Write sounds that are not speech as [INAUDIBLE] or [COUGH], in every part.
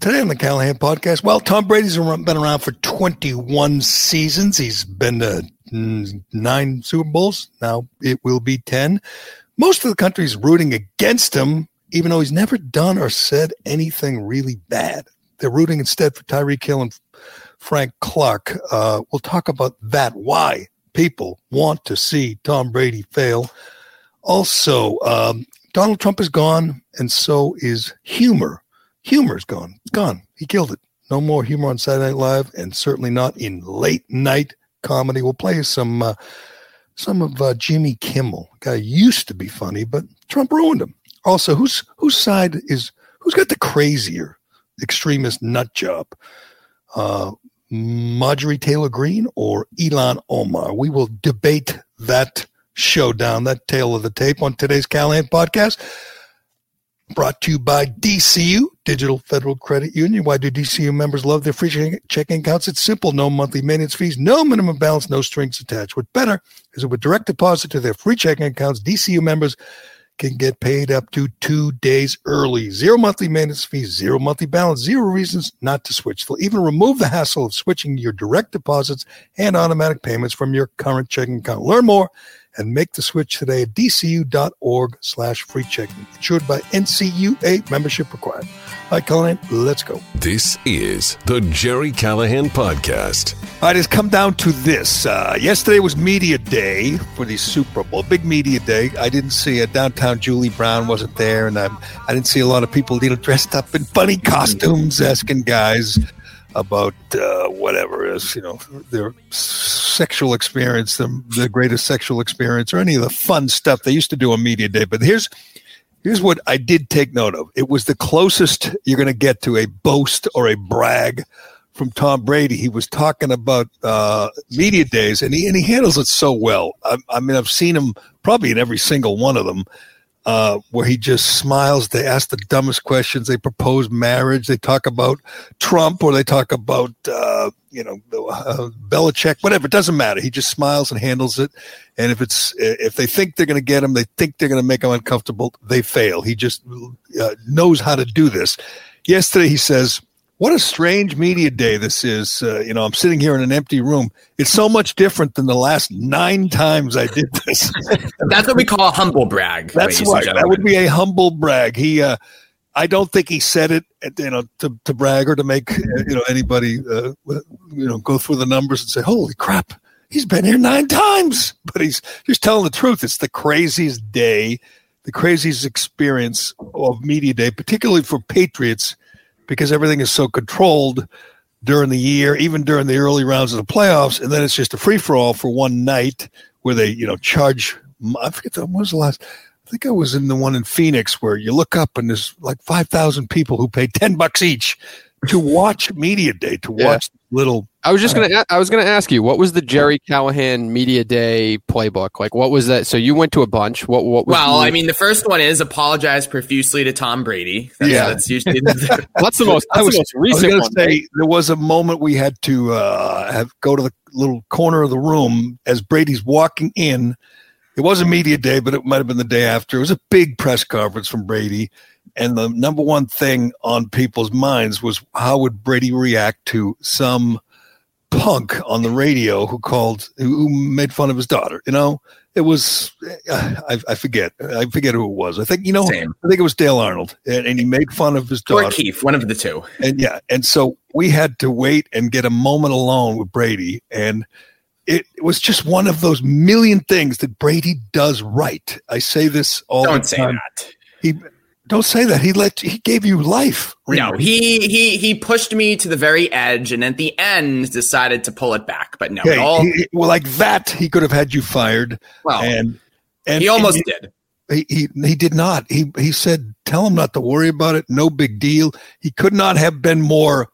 Today on the Callahan podcast, well, Tom Brady's been around for 21 seasons. He's been to nine Super Bowls. Now it will be 10. Most of the country's rooting against him, even though he's never done or said anything really bad. They're rooting instead for Tyreek Hill and Frank Clark. Uh, we'll talk about that, why people want to see Tom Brady fail. Also, um, Donald Trump is gone, and so is humor humor's gone. Gone. He killed it. No more humor on Saturday Night Live, and certainly not in late night comedy. We'll play some uh, some of uh, Jimmy Kimmel. Guy used to be funny, but Trump ruined him. Also, whose whose side is who's got the crazier extremist nut job? Uh, Marjorie Taylor Greene or Ilhan Omar? We will debate that showdown, that tale of the tape on today's Callahan podcast. Brought to you by DCU, Digital Federal Credit Union. Why do DCU members love their free checking accounts? It's simple. No monthly maintenance fees, no minimum balance, no strings attached. What's better is that with direct deposit to their free checking accounts, DCU members can get paid up to two days early. Zero monthly maintenance fees, zero monthly balance, zero reasons not to switch. They'll even remove the hassle of switching your direct deposits and automatic payments from your current checking account. Learn more and make the switch today at dcu.org slash free checking. Insured by NCUA membership required. All right, Callahan, let's go. This is the Gerry Callahan Podcast. All right, it's come down to this. Uh, yesterday was media day for the Super Bowl, big media day. I didn't see a downtown Julie Brown wasn't there, and I, I didn't see a lot of people you know dressed up in funny costumes asking guys about uh, whatever is you know their sexual experience, the, the greatest sexual experience, or any of the fun stuff they used to do on media day. But here's here's what I did take note of. It was the closest you're going to get to a boast or a brag from Tom Brady. He was talking about uh, media days, and he and he handles it so well. I, I mean, I've seen him probably in every single one of them uh, where he just smiles. They ask the dumbest questions. They propose marriage. They talk about Trump or they talk about, uh, you know, uh, Belichick, whatever. It doesn't matter. He just smiles and handles it. And if it's, if they think they're going to get him, they think they're going to make him uncomfortable, they fail. He just uh, knows how to do this. Yesterday, he says, what a strange media day this is. Uh, you know, I'm sitting here in an empty room. It's so much different than the last nine times I did this. [LAUGHS] That's what we call a humble brag. That's right. That would be a humble brag. He, uh, I don't think he said it, you know, to, to brag or to make uh, you know anybody, uh, you know, go through the numbers and say, "Holy crap, he's been here nine times." But he's just telling the truth. It's the craziest day, the craziest experience of media day, particularly for Patriots because everything is so controlled during the year, even during the early rounds of the playoffs, and then it's just a free for all for one night where they, you know, charge. I forget the, when was the last. I think I was in the one in Phoenix where you look up and there's like five thousand people who pay ten bucks each to watch media day to Yeah. watch little. I was just gonna. I was gonna ask you, what was the Gerry Callahan media day playbook? Like, what was that? So you went to a bunch. What? What? Was Well, the- I mean, the first one is apologize profusely to Tom Brady. That's, Yeah. that's usually [LAUGHS] the, that's the most. I That's was, the most I was recent going one. to say right? there was a moment we had to uh, have go to the little corner of the room as Brady's walking in. It wasn't media day, but it might have been the day after. It was a big press conference from Brady, and the number one thing on people's minds was how would Brady react to some punk on the radio who called who made fun of his daughter. You know, it was I, I forget I forget who it was. I think you know Same. I think it was Dale Arnold, and, and he made fun of his daughter or Keith, one of the two. and yeah, and so we had to wait and get a moment alone with Brady, and it, it was just one of those million things that Brady does right. I say this all Don't the say time. that. He don't say that. He let he gave you life. No, he he he pushed me to the very edge, and at the end decided to pull it back. But no, Okay, all he- well, like that, he could have had you fired, well, and and he almost and did. He, he he did not. He he said, "Tell him not to worry about it. No big deal." He could not have been more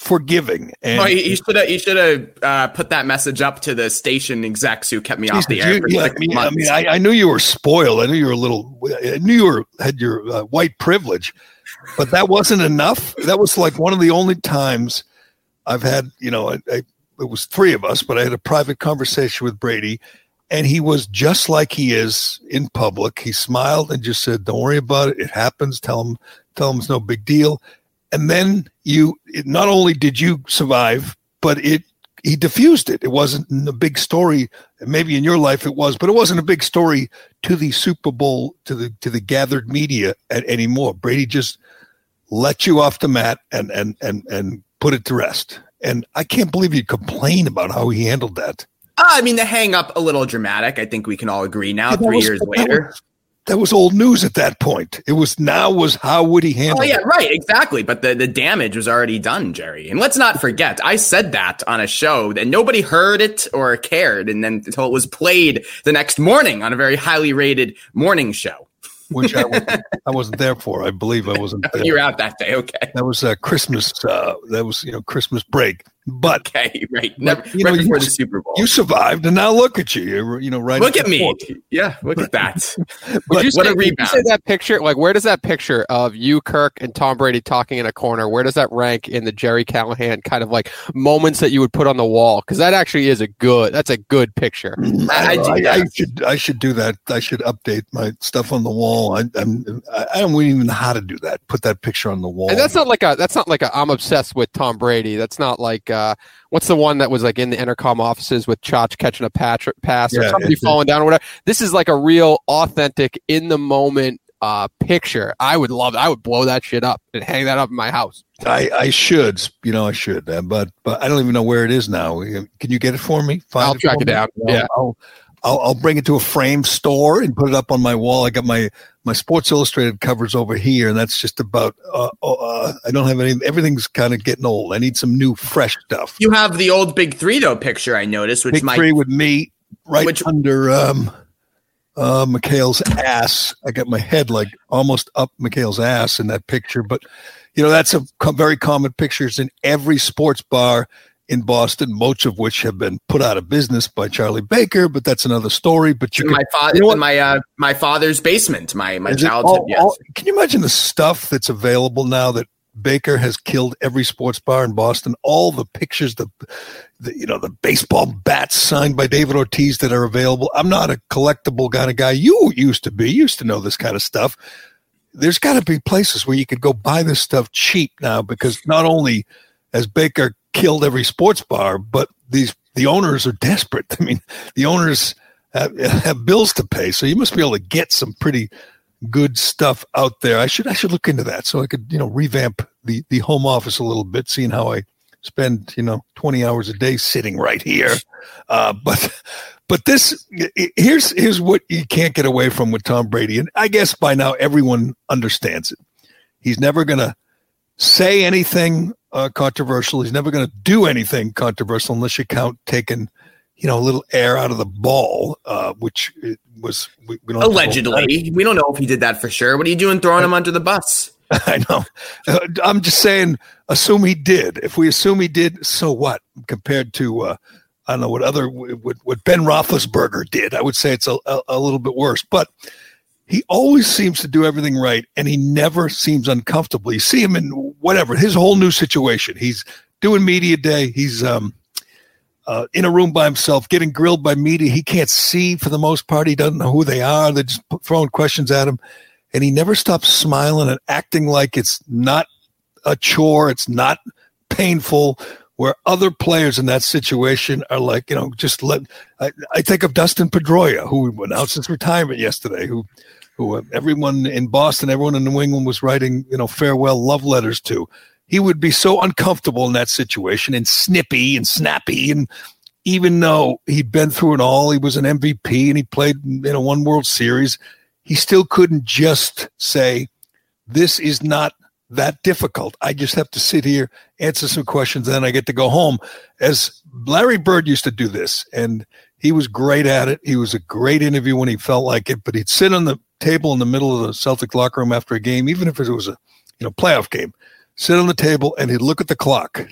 forgiving. And Well, he should have he should have uh, put that message up to the station execs who kept me off the air you- for yeah, I mean, I, mean I, I knew you were spoiled. I knew you were a little. I knew you were had your uh, white privilege, but that wasn't enough. That was like one of the only times I've had. You know, I, I, it was three of us, but I had a private conversation with Brady, and he was just like he is in public. He smiled and just said, "Don't worry about it. It happens. Tell him, tell him it's no big deal." And then you, it, not only did you survive, but it he diffused it. It wasn't a big story. Maybe in your life it was, but it wasn't a big story to the Super Bowl to the to the gathered media at, anymore. Brady just let you off the mat and and and and put it to rest. And I can't believe you complain about how he handled that. Uh, I mean, the hang up a little dramatic. I think we can all agree now, Yeah, three was- years later. was- that was old news at that point. It was now was how would he handle Oh yeah, it? right, exactly. But the, the damage was already done, Gerry. And let's not forget, I said that on a show that nobody heard it or cared, and then until it was played the next morning on a very highly rated morning show. Which I [LAUGHS] wasn't, I wasn't there for. I believe I wasn't [LAUGHS] there. You were out that day, okay? That was uh, Christmas. Uh, that was you know Christmas break. But Okay, [LAUGHS] right. Never, you know, before you- the Super Bowl. you survived, and now look at you. You're you know right. look at me. forefront. Yeah, look at that. [LAUGHS] But what a you say that picture? Like, where does that picture of you, Kirk, and Tom Brady talking in a corner? Where does that rank in the Gerry Callahan kind of like moments that you would put on the wall? Because that actually is a good. That's a good picture. Mm, I- I I, I should I should do that. I should update my stuff on the wall. I, I'm I I don't even know how to do that. Put that picture on the wall. And that's not like a. That's not like a. I'm obsessed with Tom Brady. That's not like. Uh What's the one that was like in the Entercom offices with Chach catching a patch, pass or Yeah, somebody falling down or whatever? This is like a real authentic in the moment uh picture. I would love. I would blow that shit up and hang that up in my house. I, I should, you know, I should, uh, but but I don't even know where it is now. Can you get it for me? Find I'll track for it down. Yeah. I'll, I'll I'll bring it to a frame store and put it up on my wall. I got my my Sports Illustrated covers over here, and that's just about. Uh, uh, I don't have any. Everything's kind of getting old. I need some new, fresh stuff. You have the old Big Three though picture I noticed, which Big might three with me right Which- under um, uh, McHale's ass. I got my head like almost up McHale's ass in that picture. But you know, that's a very common pictures in every sports bar in Boston, most of which have been put out of business by Charlie Baker. But that's another story. But you can, my father you know my uh my father's basement, my my Is childhood. all- yes. all- can you imagine the stuff that's available now that Baker has killed every sports bar in Boston? All the pictures, the, the you know, the baseball bats signed by David Ortiz that are available. I'm not a collectible kind of guy. You used to be. You used to know this kind of stuff. There's got to be places where you could go buy this stuff cheap now because not only has Baker killed every sports bar, but these the owners are desperate. [LAUGHS] I mean, the owners have, have bills to pay, so you must be able to get some pretty good stuff out there. I should I should look into that so I could you know revamp the the home office a little bit, seeing how I spend you know 20 hours a day sitting right here. Uh, but but this here's here's what you can't get away from with Tom Brady, and I guess by now everyone understands it. He's never gonna say anything uh, controversial. He's never going to do anything controversial unless you count taking, you know, a little air out of the ball, uh, which was we, we don't allegedly. We don't know if he did that for sure. What are you doing, throwing him under the bus? [LAUGHS] I know. Uh, I'm just saying. Assume he did. If we assume he did, so what? Compared to uh, I don't know what other what, what Ben Roethlisberger did, I would say it's a, a, a little bit worse. But he always seems to do everything right and he never seems uncomfortable. You see him in whatever, his whole new situation. He's doing media day. He's um, uh, in a room by himself, getting grilled by media. He can't see for the most part. He doesn't know who they are. They're just throwing questions at him. And he never stops smiling and acting like it's not a chore, it's not painful. Where other players in that situation are like, you know, just let. I, I think of Dustin Pedroia, who announced his retirement yesterday, who who uh, everyone in Boston, everyone in New England was writing, you know, farewell love letters to. He would be so uncomfortable in that situation and snippy and snappy. And even though he'd been through it all, he was an MVP and he played in a one World Series, he still couldn't just say, This is not that difficult. I just have to sit here, answer some questions, and then I get to go home. As Larry Bird used to do this, and he was great at it. He was a great interview when he felt like it, but he'd sit on the table in the middle of the Celtic locker room after a game, even if it was a you know playoff game, sit on the table and he'd look at the clock,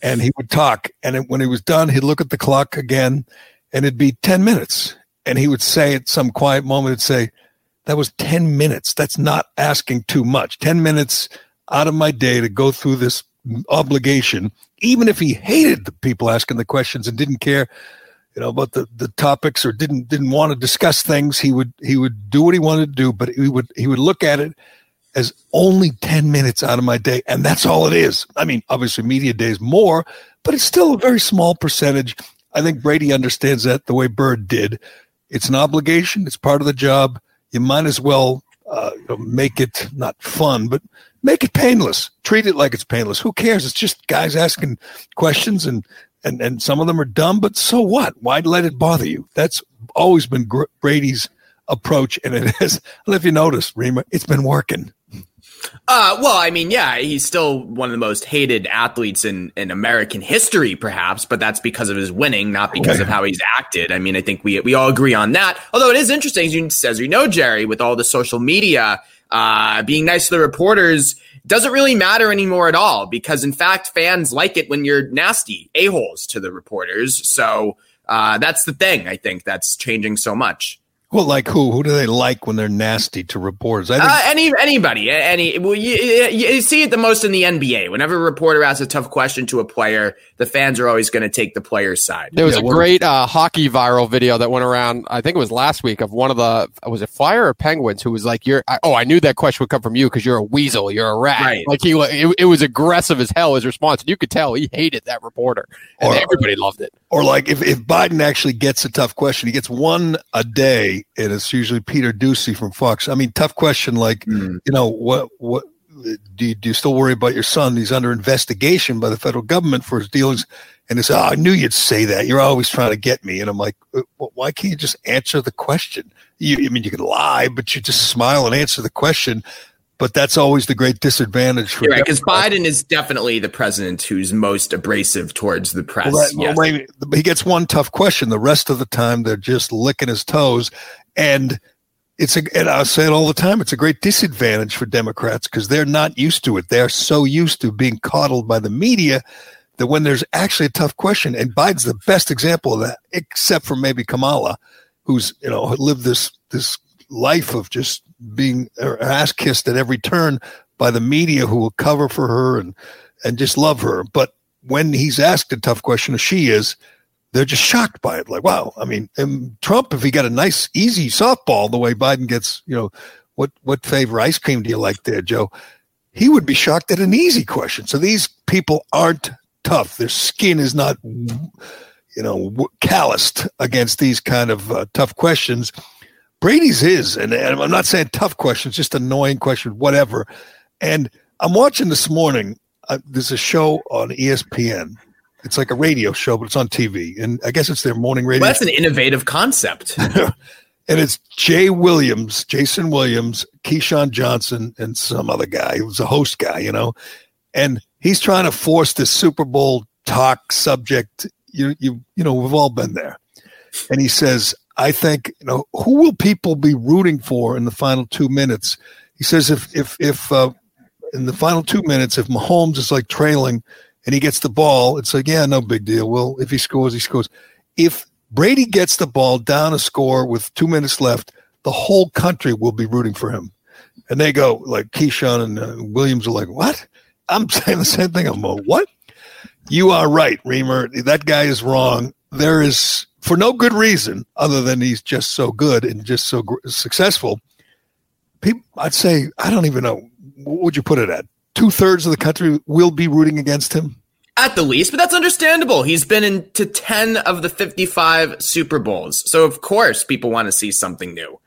and he would talk. And when he was done, he'd look at the clock again, and it'd be ten minutes, and he would say at some quiet moment, he'd say, "That was ten minutes. That's not asking too much. Ten minutes out of my day to go through this obligation." Even if he hated the people asking the questions and didn't care you know, about the, the topics or didn't didn't want to discuss things. He would he would do what he wanted to do, but he would he would look at it as only 10 minutes out of my day. And that's all it is. I mean, obviously media days more, but it's still a very small percentage. I think Brady understands that the way Bird did. It's an obligation. It's part of the job. You might as well uh, make it not fun, but make it painless. Treat it like it's painless. Who cares? It's just guys asking questions and and and some of them are dumb, but so what? Why let it bother you? That's always been Brady's approach, and it [LAUGHS] is. I if you notice, Rima, it's been working. Uh, well, I mean, yeah, he's still one of the most hated athletes in, in American history, perhaps, but that's because of his winning, not because of how he's acted. I mean, I think we we all agree on that. Although it is interesting, as you, as you know, Gerry, with all the social media, uh, being nice to the reporters doesn't really matter anymore at all because, in fact, fans like it when you're nasty a-holes to the reporters. So uh, that's the thing I think that's changing so much. Well, like who? Who do they like when they're nasty to reporters? I think- uh, any anybody, any. Well, you, you, see it the most in the NBA. Whenever a reporter asks a tough question to a player, the fans are always going to take the player's side. There was yeah, a great uh, hockey viral video that went around. I think it was last week of one of the was it Flyer or Penguins who was like, "You're oh, I knew that question would come from you because you're a weasel, you're a rat." Right. Like he, it, it, was aggressive as hell. His response, and you could tell he hated that reporter, and or, everybody loved it. Or like if if Biden actually gets a tough question, he gets one a day and it's usually Peter Doocy from Fox. I mean, tough question. Like, mm. you know, what what do you, do you still worry about your son? He's under investigation by the federal government for his dealings. And it's, oh, I knew you'd say that. You're always trying to get me. And I'm like, uh, well, why can't you just answer the question? You, I mean, you can lie, but you just smile and answer the question but that's always the great disadvantage for right because Biden is definitely the president who's most abrasive towards the press. Well, that, yes. well, he gets one tough question. The rest of the time, they're just licking his toes, and it's a. And I say it all the time. It's a great disadvantage for Democrats because they're not used to it. They're so used to being coddled by the media that when there's actually a tough question, and Biden's the best example of that, except for maybe Kamala, who's you know lived this this life of just being ass kissed at every turn by the media who will cover for her and and just love her. But when he's asked a tough question, as she is, they're just shocked by it. Like, wow, I mean, Trump, if he got a nice, easy softball the way Biden gets, you know, what what flavor ice cream do you like there, Joe? He would be shocked at an easy question. So these people aren't tough. Their skin is not, you know, calloused against these kind of uh, tough questions. Brady's is, and, and I'm not saying tough questions, just annoying questions, whatever. And I'm watching this morning. Uh, there's a show on ESPN. It's like a radio show, but it's on TV, and I guess it's their morning radio. Well, that's an innovative concept. [LAUGHS] and it's Jay Williams, Jason Williams, Keyshawn Johnson, and some other guy He was a host guy, you know. and he's trying to force this Super Bowl talk subject. You you you know we've all been there, and he says, "I think you know who will people be rooting for in the final two minutes." He says, "If if if uh, in the final two minutes, if Mahomes is like trailing and he gets the ball, it's like yeah, no big deal. Well, if he scores, he scores. If Brady gets the ball down a score with two minutes left, the whole country will be rooting for him." And they go like Keyshawn and uh, Williams are like, "What?" I'm [LAUGHS] saying the same thing. I'm like, "What?" You are right, Reamer. That guy is wrong. There is, for no good reason other than he's just so good and just so gr- successful. People, I'd say, I don't even know. What would you put it at? Two thirds of the country will be rooting against him. At the least, but that's understandable. He's been into 10 of the 55 Super Bowls. So, of course, people want to see something new.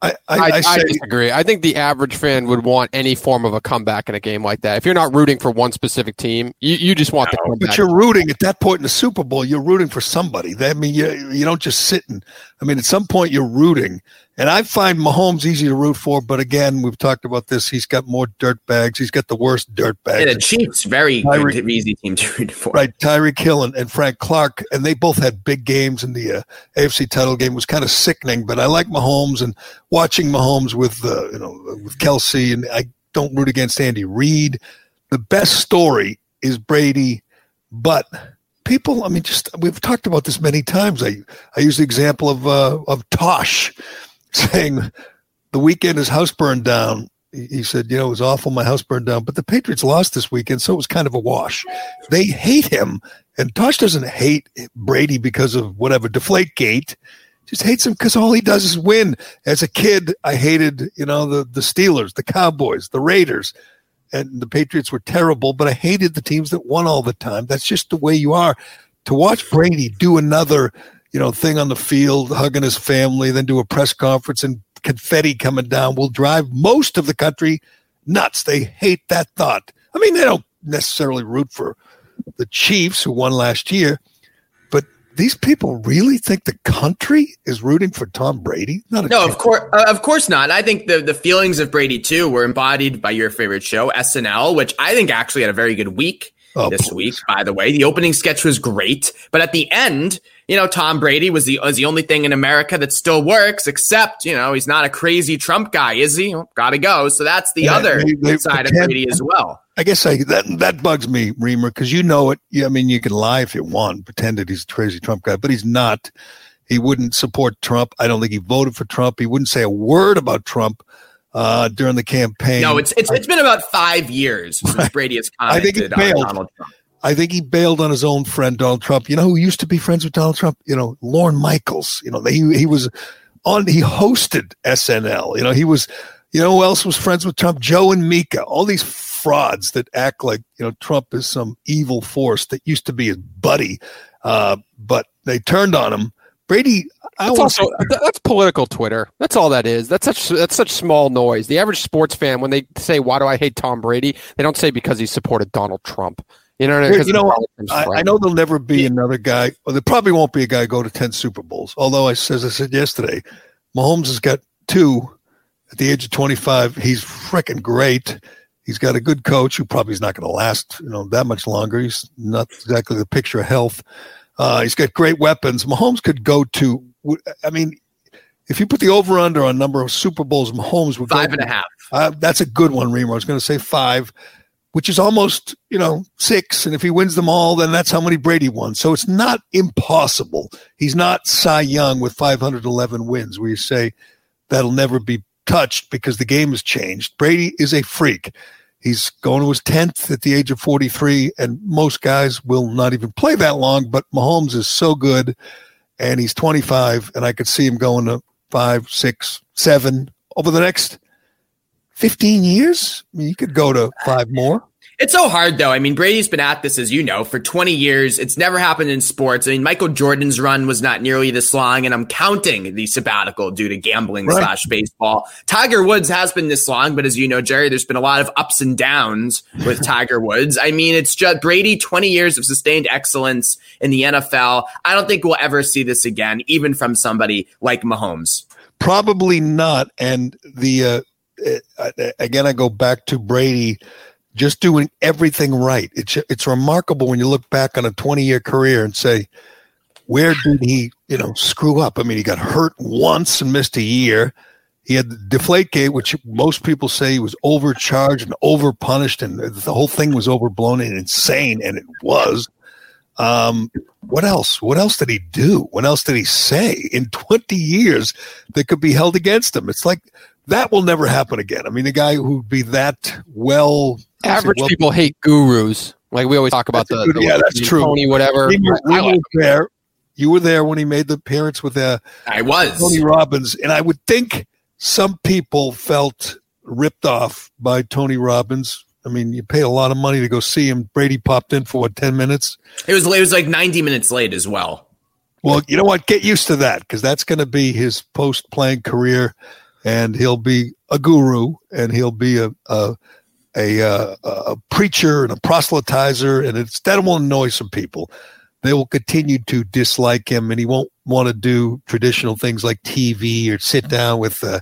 I, I, I, I, disagree. I think the average fan would want any form of a comeback in a game like that. If you're not rooting for one specific team, you, you just want no, the comeback. But you're rooting at that point in the Super Bowl. You're rooting for somebody. I mean, you you don't just sit and. I mean, at some point you're rooting, and I find Mahomes easy to root for, but again, we've talked about this. He's got more dirt bags. He's got the worst dirt bags. Yeah, the Chiefs, very Tyreek, easy team to root for. Right, Tyreek Hill and, and, Frank Clark, and they both had big games in the uh, AFC title game. It was kind of sickening, but I like Mahomes and watching Mahomes with uh, you know with Kelce, and I don't root against Andy Reid. The best story is Brady, but people, I mean, just we've talked about this many times. I I use the example of uh, of Tosh saying the weekend his house burned down. He said, you know, it was awful. My house burned down, but the Patriots lost this weekend, so it was kind of a wash. They hate him, and Tosh doesn't hate Brady because of whatever Deflate Gate. Just hates him because all he does is win. As a kid, I hated, you know, the the Steelers, the Cowboys, the Raiders, and the Patriots were terrible. But I hated the teams that won all the time. That's just the way you are. To watch Brady do another you know, thing on the field, hugging his family, then do a press conference and confetti coming down will drive most of the country nuts. They hate that thought. I mean, they don't necessarily root for the Chiefs who won last year, but these people really think the country is rooting for Tom Brady? Not no, of course, uh, of course not. I think the the feelings of Brady too were embodied by your favorite show, SNL, which I think actually had a very good week oh, this please. week. By the way, the opening sketch was great, but at the end you know, Tom Brady was the was the only thing in America that still works, except, you know, he's not a crazy Trump guy, is he? Well, gotta go. So that's the yeah, other they, they side of Brady as well. I guess I, that that bugs me, Reamer, because you know it. Yeah, I mean, you can lie if you want, pretend that he's a crazy Trump guy, but he's not. He wouldn't support Trump. I don't think he voted for Trump. He wouldn't say a word about Trump uh, during the campaign. No, it's it's, it's been about five years since [LAUGHS] Brady has commented I think he failed. Donald Trump. I think he bailed on his own friend Donald Trump. You know who used to be friends with Donald Trump? You know, Lorne Michaels. You know, he he was on. He hosted SNL. You know, he was. You know who else was friends with Trump? Joe and Mika. All these frauds that act like you know Trump is some evil force that used to be his buddy, uh, but they turned on him. Brady. That's also that's political Twitter. That's all that is. That's such that's such small noise. The average sports fan, when they say, "Why do I hate Tom Brady?" they don't say because he supported Donald Trump. You know, I mean? you know, I, I, know there'll never be another guy, or there probably won't be a guy go to ten Super Bowls. Although, I, as I said yesterday, Mahomes has got two at the age of twenty five. He's freaking great. He's got a good coach who probably is not going to last, you know, that much longer. He's not exactly the picture of health. Uh, he's got great weapons. Mahomes could go to. I mean, if you put the over under on number of Super Bowls, Mahomes would five and a half. Uh, that's a good one, Remo. I was going to say five which is almost, you know, six. And if he wins them all, then that's how many Brady won. So it's not impossible. He's not Cy Young with 511 wins, where you say that'll never be touched because the game has changed. Brady is a freak. He's going to his 10th at the age of 43, and most guys will not even play that long. But Mahomes is so good, and he's 25, and I could see him going to five, six, seven over the next 15 years? I mean, you could go to five more. It's so hard though. I mean, Brady's been at this, as you know, for 20 years. It's never happened in sports. I mean, Michael Jordan's run was not nearly this long, and I'm counting the sabbatical due to gambling right. slash baseball. Tiger Woods has been this long, but as you know, Gerry, there's been a lot of ups and downs with [LAUGHS] Tiger Woods. I mean, it's just Brady, 20 years of sustained excellence in the NFL. I don't think we'll ever see this again, even from somebody like Mahomes. Probably not. And the, uh, again, I go back to Brady just doing everything right. It's it's remarkable when you look back on a 20 year career and say, where did he, you know, screw up? I mean, he got hurt once and missed a year. He had the deflate gate, which most people say he was overcharged and overpunished, and the whole thing was overblown and insane, and it was. Um, what else? What else did he do? What else did he say in 20 years that could be held against him? It's like that will never happen again. I mean, a guy who'd be that well. Average well, people hate gurus. Like we always talk about the, the, yeah, that's true. Tony, whatever. We were, we were there. You were there when he made the appearance with uh, I was Tony Robbins, and I would think some people felt ripped off by Tony Robbins I mean, you pay a lot of money to go see him. Brady popped in for what ten minutes. It was it was like ninety minutes late as well. Well, you know what? Get used to that because that's going to be his post playing career, and he'll be a guru, and he'll be a a, a, uh, a, a preacher and a proselytizer, and it's that will annoy some people. They will continue to dislike him, and he won't want to do traditional things like TV or sit down with, uh,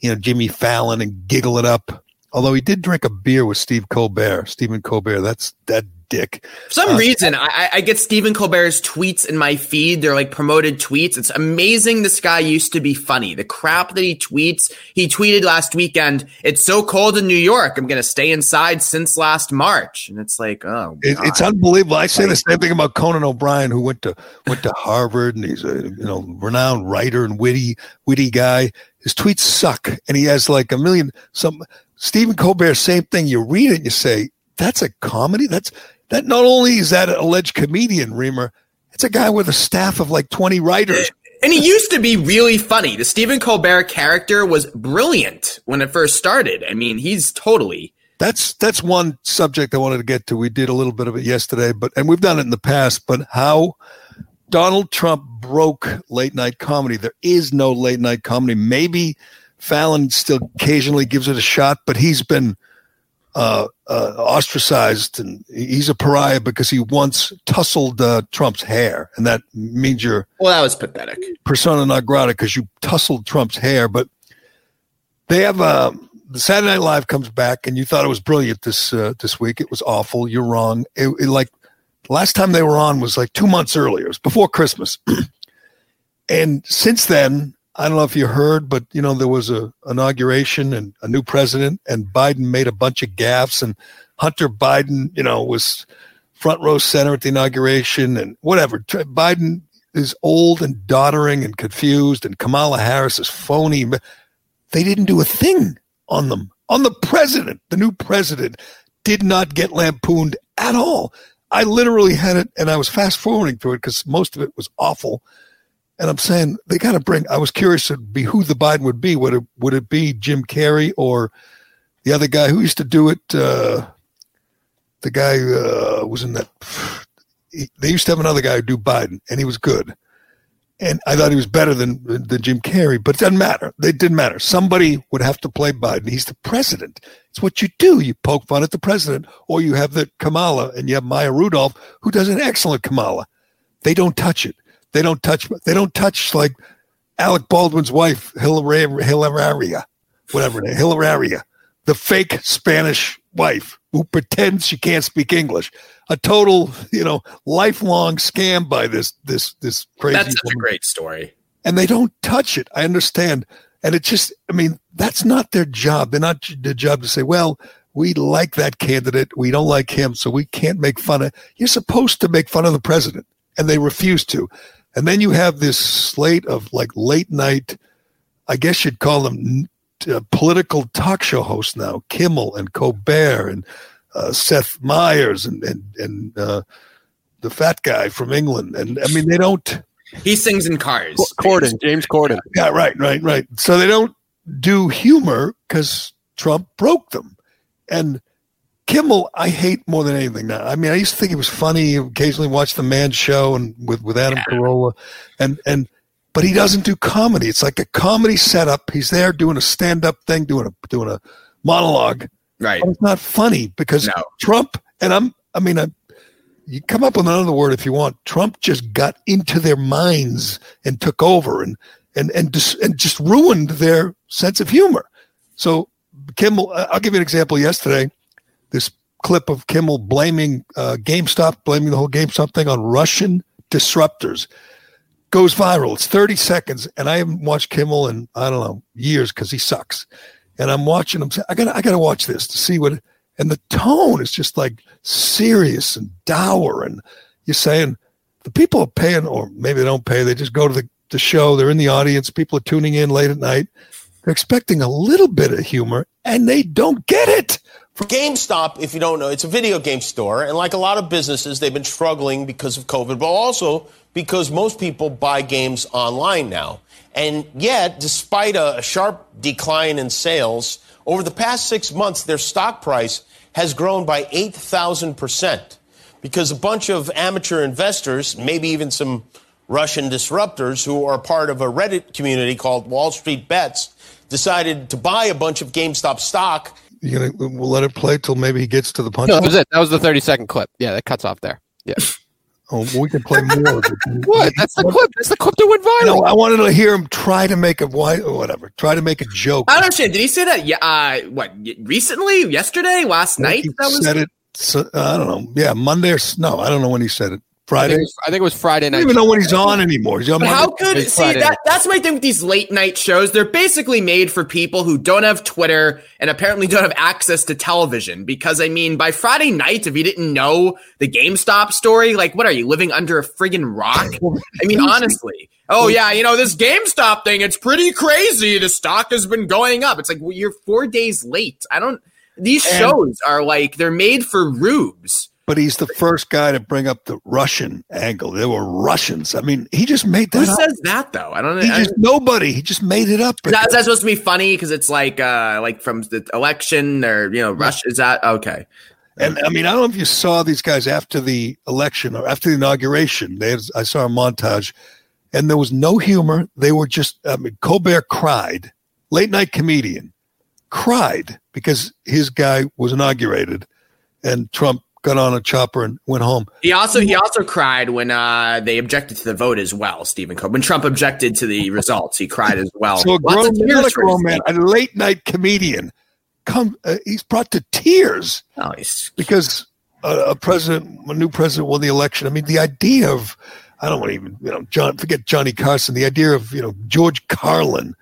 you know, Jimmy Fallon and giggle it up Although he did drink a beer with Steve Colbert, Stephen Colbert. That's that dick. For some uh, reason, I, I, get Stephen Colbert's tweets in my feed. They're like promoted tweets. It's amazing. This guy used to be funny. The crap that he tweets. He tweeted last weekend. It's so cold in New York. I'm going to stay inside since last March. And it's like, oh, it, it's unbelievable. I say the same thing about Conan O'Brien, who went to went to Harvard and he's a you know renowned writer and witty witty guy. His tweets suck, and he has like a million some Stephen Colbert, same thing. You read it, you say, that's a comedy. That's that. Not only is that an alleged comedian, Reamer, it's a guy with a staff of like 20 writers. And he used to be really funny. The Stephen Colbert character was brilliant when it first started. I mean, he's totally. That's that's one subject I wanted to get to. We did a little bit of it yesterday, but and we've done it in the past. But how Donald Trump broke late night comedy. There is no late night comedy. Maybe Fallon still occasionally gives it a shot, but he's been uh, uh, ostracized and he's a pariah because he once tussled uh, Trump's hair, and that means you're well. That was pathetic. Persona non grata because you tussled Trump's hair. But they have uh, the Saturday Night Live comes back, and you thought it was brilliant this uh, this week. It was awful. You're wrong. It, it, like last time they were on was like two months earlier. It was before Christmas, [CLEARS THROAT] and since then I don't know if you heard, but you know there was a inauguration and a new president, and Biden made a bunch of gaffes, and Hunter Biden, you know, was front row center at the inauguration, and whatever. Biden is old and doddering and confused, and Kamala Harris is phony. They didn't do a thing on them, on the president. The new president did not get lampooned at all. I literally had it, and I was fast forwarding through it because most of it was awful and I'm saying they got to bring. I was curious to be who the Biden would be. Would it would it be Jim Carrey or the other guy who used to do it? Uh, the guy uh, was in that. He, they used to have another guy do Biden, and he was good. And I thought he was better than than Jim Carrey, but it doesn't matter. It didn't matter. Somebody would have to play Biden. He's the president. It's what you do. You poke fun at the president, or you have the Kamala, and you have Maya Rudolph, who does an excellent Kamala. They don't touch it. They don't touch. They don't touch like Alec Baldwin's wife, Hilaria, whatever name, Hilaria, the fake Spanish wife who pretends she can't speak English. A total, you know, lifelong scam by this this this crazy. That's a great story. And they don't touch it. I understand. And it just, I mean, that's not their job. They're not their job to say, well, we like that candidate. We don't like him, so we can't make fun of. You're supposed to make fun of the president, and they refuse to. And then you have this slate of like late night, I guess you'd call them uh, political talk show hosts now, Kimmel and Colbert and uh, Seth Meyers and and and uh, the fat guy from England. And I mean, they don't. He sings in cars. Corden, James Corden. Yeah, right, right, right. So they don't do humor because Trump broke them, and Kimmel, I hate more than anything now. I mean, I used to think it was funny. Occasionally, watch the Man Show and with with Adam yeah. Carolla, and and but he doesn't do comedy. It's like a comedy setup. He's there doing a stand up thing, doing a doing a monologue. Right. But it's not funny because no. Trump and I'm. I mean, I, you come up with another word if you want. Trump just got into their minds and took over and and and just and just ruined their sense of humor. So Kimmel, I'll give you an example. Yesterday this clip of Kimmel blaming uh, GameStop, blaming the whole GameStop thing on Russian disruptors. Goes viral. It's 30 seconds, and I haven't watched Kimmel in I don't know years because he sucks. And I'm watching him. I got I got to watch this to see what. And the tone is just like serious and dour, and you're saying the people are paying, or maybe they don't pay. They just go to the, the show. They're in the audience. People are tuning in late at night. They're expecting a little bit of humor, and they don't get it. For GameStop, if you don't know, it's a video game store. And like a lot of businesses, they've been struggling because of COVID, but also because most people buy games online now. And yet, despite a sharp decline in sales, over the past six months, their stock price has grown by 8,000% because a bunch of amateur investors, maybe even some Russian disruptors who are part of a Reddit community called Wall Street Bets, decided to buy a bunch of GameStop stock you gonna we'll let it play till maybe he gets to the punch. No, that was it. That was the thirty second clip. Yeah, that cuts off there. Yeah. [LAUGHS] oh, we can play more. [LAUGHS] what? That's the clip. That's the clip that went viral. No, I wanted to hear him try to make a why whatever. Try to make a joke. I don't understand. Did he say that? Yeah. Uh, what? Recently? Yesterday? Last night? That was said it. So, I don't know. Yeah, Monday or no? I don't know when he said it. Friday. I think, was, I think, it was Friday night. I don't even know when he's on anymore. He's on but how could see that? That's my thing with these late night shows. They're basically made for people who don't have Twitter and apparently don't have access to television. Because I mean, by Friday night, if you didn't know the GameStop story, like, what are you living under a friggin' rock? [LAUGHS] I mean, honestly. Oh yeah, you know this GameStop thing. It's pretty crazy. The stock has been going up. It's like well, you're four days late. I don't. These shows are like they're made for rubes but he's the first guy to bring up the Russian angle. There were Russians. I mean, he just made that. Who up. says that though? I don't know. He just nobody. He just made it up. That's, that supposed to be funny because it's like uh like from the election or you know Russia. Is that okay? And I mean, I don't know if you saw these guys after the election or after the inauguration. They had, I saw a montage, and there was no humor. They were just. I mean, Colbert cried. Late night comedian cried because his guy was inaugurated, and Trump got on a chopper and went home. He also he also cried when uh, they objected to the vote as well. Stephen Cope. When Trump objected to the results, he cried as well. So a grown, man, a grown man, a late night comedian, come uh, he's brought to tears. Oh, because a, a, president, a new president, won the election. I mean, the idea of I don't want to even you know John forget Johnny Carson. The idea of you know George Carlin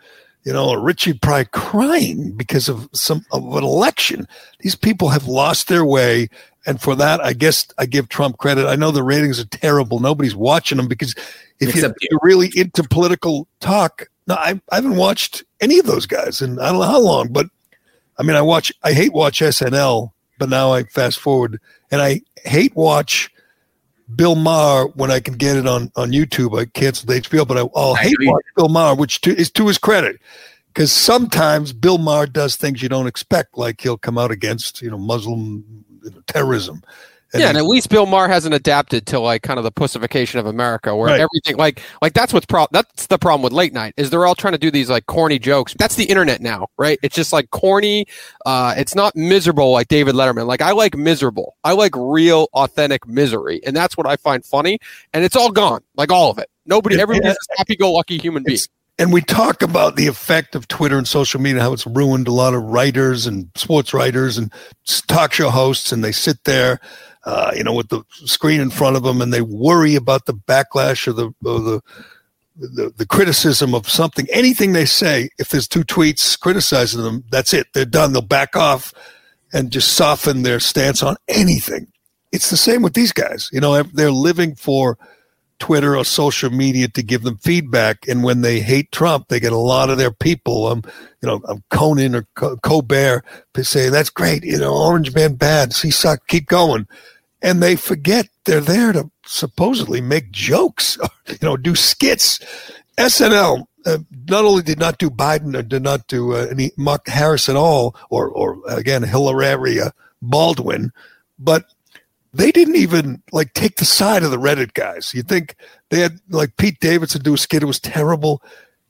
you know, Richie Pryor crying because of some of an election. These people have lost their way. And for that, I guess I give Trump credit. I know the ratings are terrible. Nobody's watching them because if you, you're really into political talk, no, I, I haven't watched any of those guys and I don't know how long, but I mean, I watch, I hate watch SNL, but now I fast forward and I hate watch Bill Maher when I can get it on, on YouTube. I canceled HBO, but I, oh, will hate watch Bill Maher, which to, is to his credit because sometimes Bill Maher does things you don't expect, like he'll come out against, you know, Muslim terrorism. And yeah, and at least Bill Maher hasn't adapted to like kind of the pussification of America, where right. everything like like that's what's pro that's the problem with late night is they're all trying to do these like corny jokes. That's the internet now, right? It's just like corny. Uh, it's not miserable like David Letterman. Like I like miserable. I like real, authentic misery, and that's what I find funny. And it's all gone, like all of it. Nobody, everybody's a happy-go-lucky human being and we talk about the effect of Twitter and social media, how it's ruined a lot of writers and sports writers and talk show hosts, and they sit there, uh, you know, with the screen in front of them, and they worry about the backlash or the or the, the the criticism of something, anything they say. If there's two tweets criticizing them, that's it. They're done. They'll back off and just soften their stance on anything. It's the same with these guys. You know, they're living for Twitter or social media to give them feedback. And when they hate Trump, they get a lot of their people, um, you know, um, Conan or Colbert, to say that's great. You know, Orange Man bad. He sucked. Keep going. And they forget they're there to supposedly make jokes, [LAUGHS] you know, do skits. SNL uh, not only did not do Biden or did not do uh, any Mark Harris at all, or, or again, Hillary uh, Baldwin, but they didn't even like take the side of the Reddit guys. You think they had like Pete Davidson do a skit, it was terrible.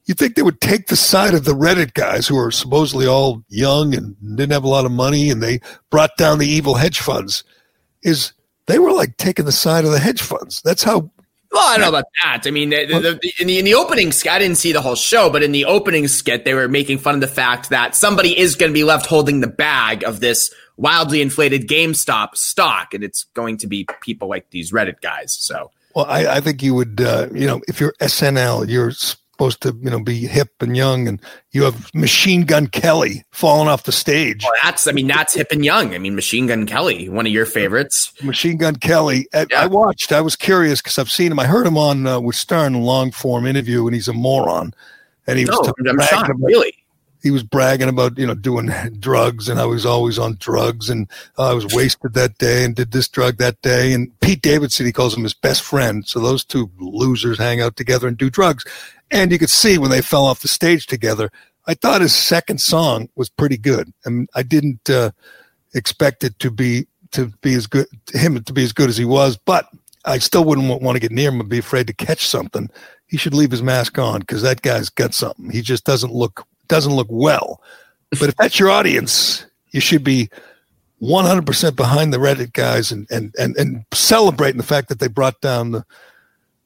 You think they would take the side of the Reddit guys who are supposedly all young and didn't have a lot of money and they brought down the evil hedge funds? Is they were like taking the side of the hedge funds. That's how well, I don't know about that. I mean, the, the, in, the, in the opening skit, I didn't see the whole show, but in the opening skit, they were making fun of the fact that somebody is going to be left holding the bag of this wildly inflated GameStop stock, and it's going to be people like these Reddit guys. So, well, I, I think you would, uh, you know, if you're SNL, you're supposed to, you know, be hip and young, and you have Machine Gun Kelly falling off the stage. Well, that's, I mean, that's hip and young. I mean, Machine Gun Kelly, one of your favorites. Machine Gun Kelly. I, yeah. I watched. I was curious because I've seen him. I heard him on uh, with Stern long form interview, and he's a moron. And he was no, I'm shocked, about, really he was bragging about you know doing [LAUGHS] drugs and I was always on drugs and uh, I was wasted that day and did this drug that day. And Pete Davidson he calls him his best friend. So those two losers hang out together and do drugs. And you could see when they fell off the stage together I thought his second song was pretty good. And I didn't uh, expect it to be to be as good him to be as good as he was but I still wouldn't want to get near him and be afraid to catch something. He should leave his mask on because that guy's got something. He just doesn't look doesn't look well. But if that's your audience, you should be 100% behind the Reddit guys and, and, and, and celebrating the fact that they brought down the,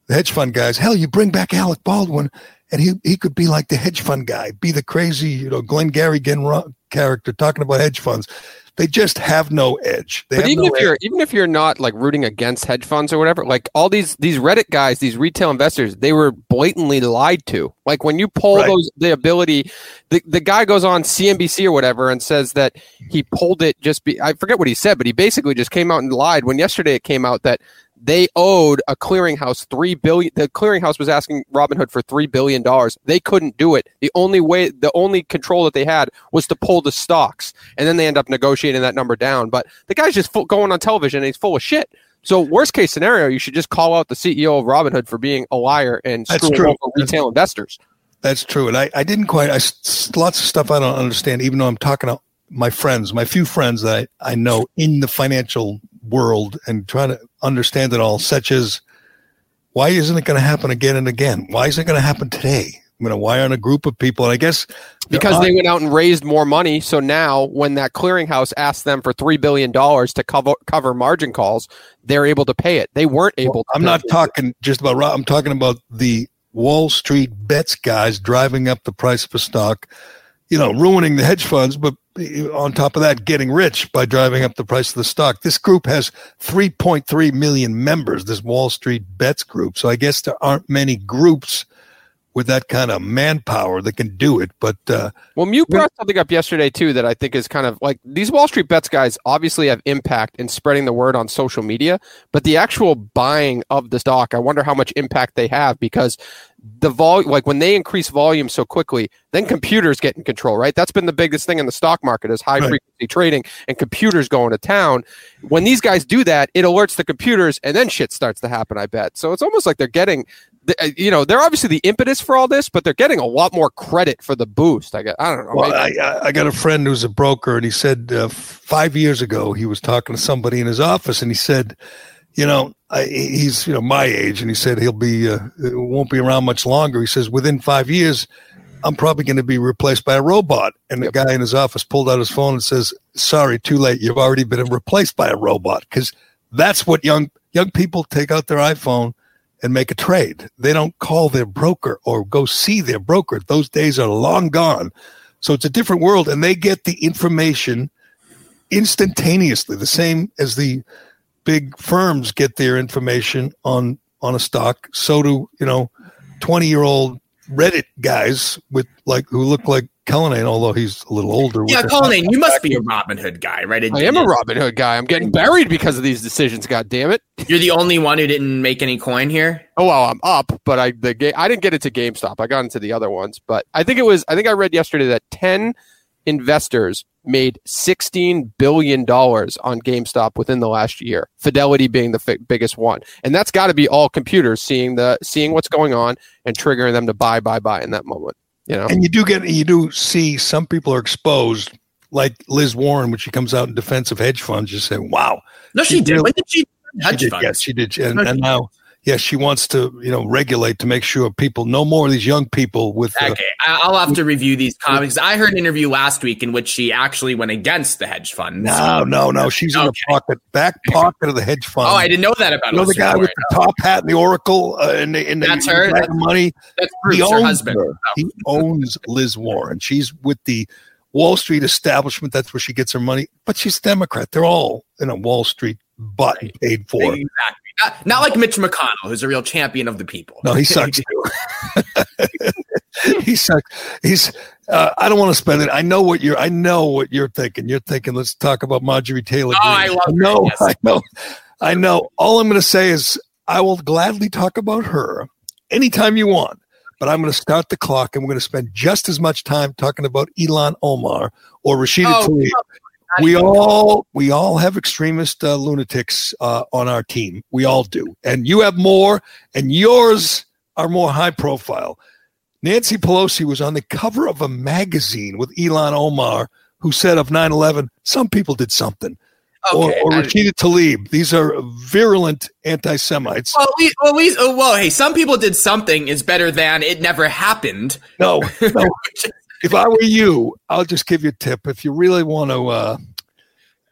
the hedge fund guys. Hell, you bring back Alec Baldwin and he, he could be like the hedge fund guy, be the crazy, you know, Glengarry Glen character talking about hedge funds. They just have no edge. They but even no if you're even if you're not like rooting against hedge funds or whatever, like all these these Reddit guys, these retail investors, they were blatantly lied to. Like when you pull right. those the ability, the, the guy goes on CNBC or whatever and says that he pulled it just be I forget what he said, but he basically just came out and lied when yesterday it came out that they owed a clearinghouse three billion. The clearinghouse was asking Robinhood for three billion dollars. They couldn't do it. The only way, the only control that they had was to pull the stocks, and then they end up negotiating that number down. But the guy's just full, going on television and he's full of shit. So worst case scenario, you should just call out the CEO of Robinhood for being a liar and screwing over retail investors. That's true, and I, I didn't quite. I lots of stuff I don't understand, even though I'm talking to my friends, my few friends that I, I know in the financial world and trying to understand it all, such as why isn't it going to happen again and again? Why is it going to happen today? You know, why aren't a group of people? And I guess because they went out and raised more money. So now, when that clearinghouse asked them for three billion dollars to cover cover margin calls, they're able to pay it. They weren't able. I'm not talking it. just about. I'm talking about the Wall Street bets guys driving up the price of a stock. You know, ruining the hedge funds, but on top of that, getting rich by driving up the price of the stock. This group has 3.3 million members, this Wall Street Bets group. So I guess there aren't many groups with that kind of manpower that can do it. But uh, well, Mute brought something up yesterday too that I think is kind of like these Wall Street bets guys obviously have impact in spreading the word on social media, but the actual buying of the stock, I wonder how much impact they have because the volume, like when they increase volume so quickly, then computers get in control, right? That's been the biggest thing in the stock market is high right. frequency trading and computers going to town. When these guys do that, it alerts the computers and then shit starts to happen, I bet. So it's almost like they're getting you know, they're obviously the impetus for all this, but they're getting a lot more credit for the boost. I got, I don't know. Well, I, I, got a friend who's a broker, and he said uh, five years ago he was talking to somebody in his office, and he said, you know, I, he's you know my age, and he said he'll be uh, won't be around much longer. He says within five years, I'm probably going to be replaced by a robot. And yep. the guy in his office pulled out his phone and says, "Sorry, too late. You've already been replaced by a robot." Because that's what young young people take out their iPhone and make a trade. They don't call their broker or go see their broker. Those days are long gone. So it's a different world, and they get the information instantaneously, the same as the big firms get their information on on a stock. So do you know, twenty year old Reddit guys with like who look like Cullinane, although he's a little older. Yeah, Cullinane, you must be a Robinhood guy, right? I am a Robinhood guy. I'm getting buried because of these decisions. God damn it! You're the only one who didn't make any coin here. Oh well, I'm up, but I the I didn't get into GameStop. I got into the other ones, but I think it was. I think I read yesterday that ten investors made $16 billion on GameStop within the last year. Fidelity being the f- biggest one. And that's got to be all computers seeing the seeing what's going on and triggering them to buy buy buy in that moment. You know, and you do get you do see some people are exposed, like Liz Warren, when she comes out in defense of hedge funds. You say, "Wow." No, she, she did. Really, when did she? Hedge she did, funds? Yes, she did. And, no, and now yes, she wants to, you know, regulate to make sure people, no more of these young people with. Uh, okay, I'll have to review these comments. I heard an interview last week in which she actually went against the hedge fund. No, no, no. She's okay. in the pocket, back pocket of the hedge fund. Oh, I didn't know that about. You know the guy with the top hat and the Oracle uh, and the, and the, that's her. That's, money. That's Bruce, he owns her husband. Her. He owns Liz Warren. She's with the Wall Street establishment. That's where she gets her money. But she's Democrat. They're all in a Wall Street bought and paid for. Exactly. Not, not, like Mitch McConnell, who's a real champion of the people. No, he sucks [LAUGHS] he sucks. He's. Uh, I don't want to spend it. I know what you're. I know what you're thinking. You're thinking. Let's talk about Marjorie Taylor. Oh, I love. No, yes. [LAUGHS] I know. I know. All I'm going to say is I will gladly talk about her anytime you want. But I'm going to start the clock, and we're going to spend just as much time talking about Ilhan Omar or Rashida Oh, Tlaib. We all we all have extremist uh, lunatics uh, on our team. We all do, and you have more, and yours are more high profile. Nancy Pelosi was on the cover of a magazine with Ilhan Omar, who said of 9/11, "Some people did something." Okay, or, or Rashida Tlaib. These are virulent anti-Semites. Well, least, well, least, oh, well, hey, some people did something is better than it never happened. No, no. [LAUGHS] if I were you, I'll just give you a tip. If you really want to uh,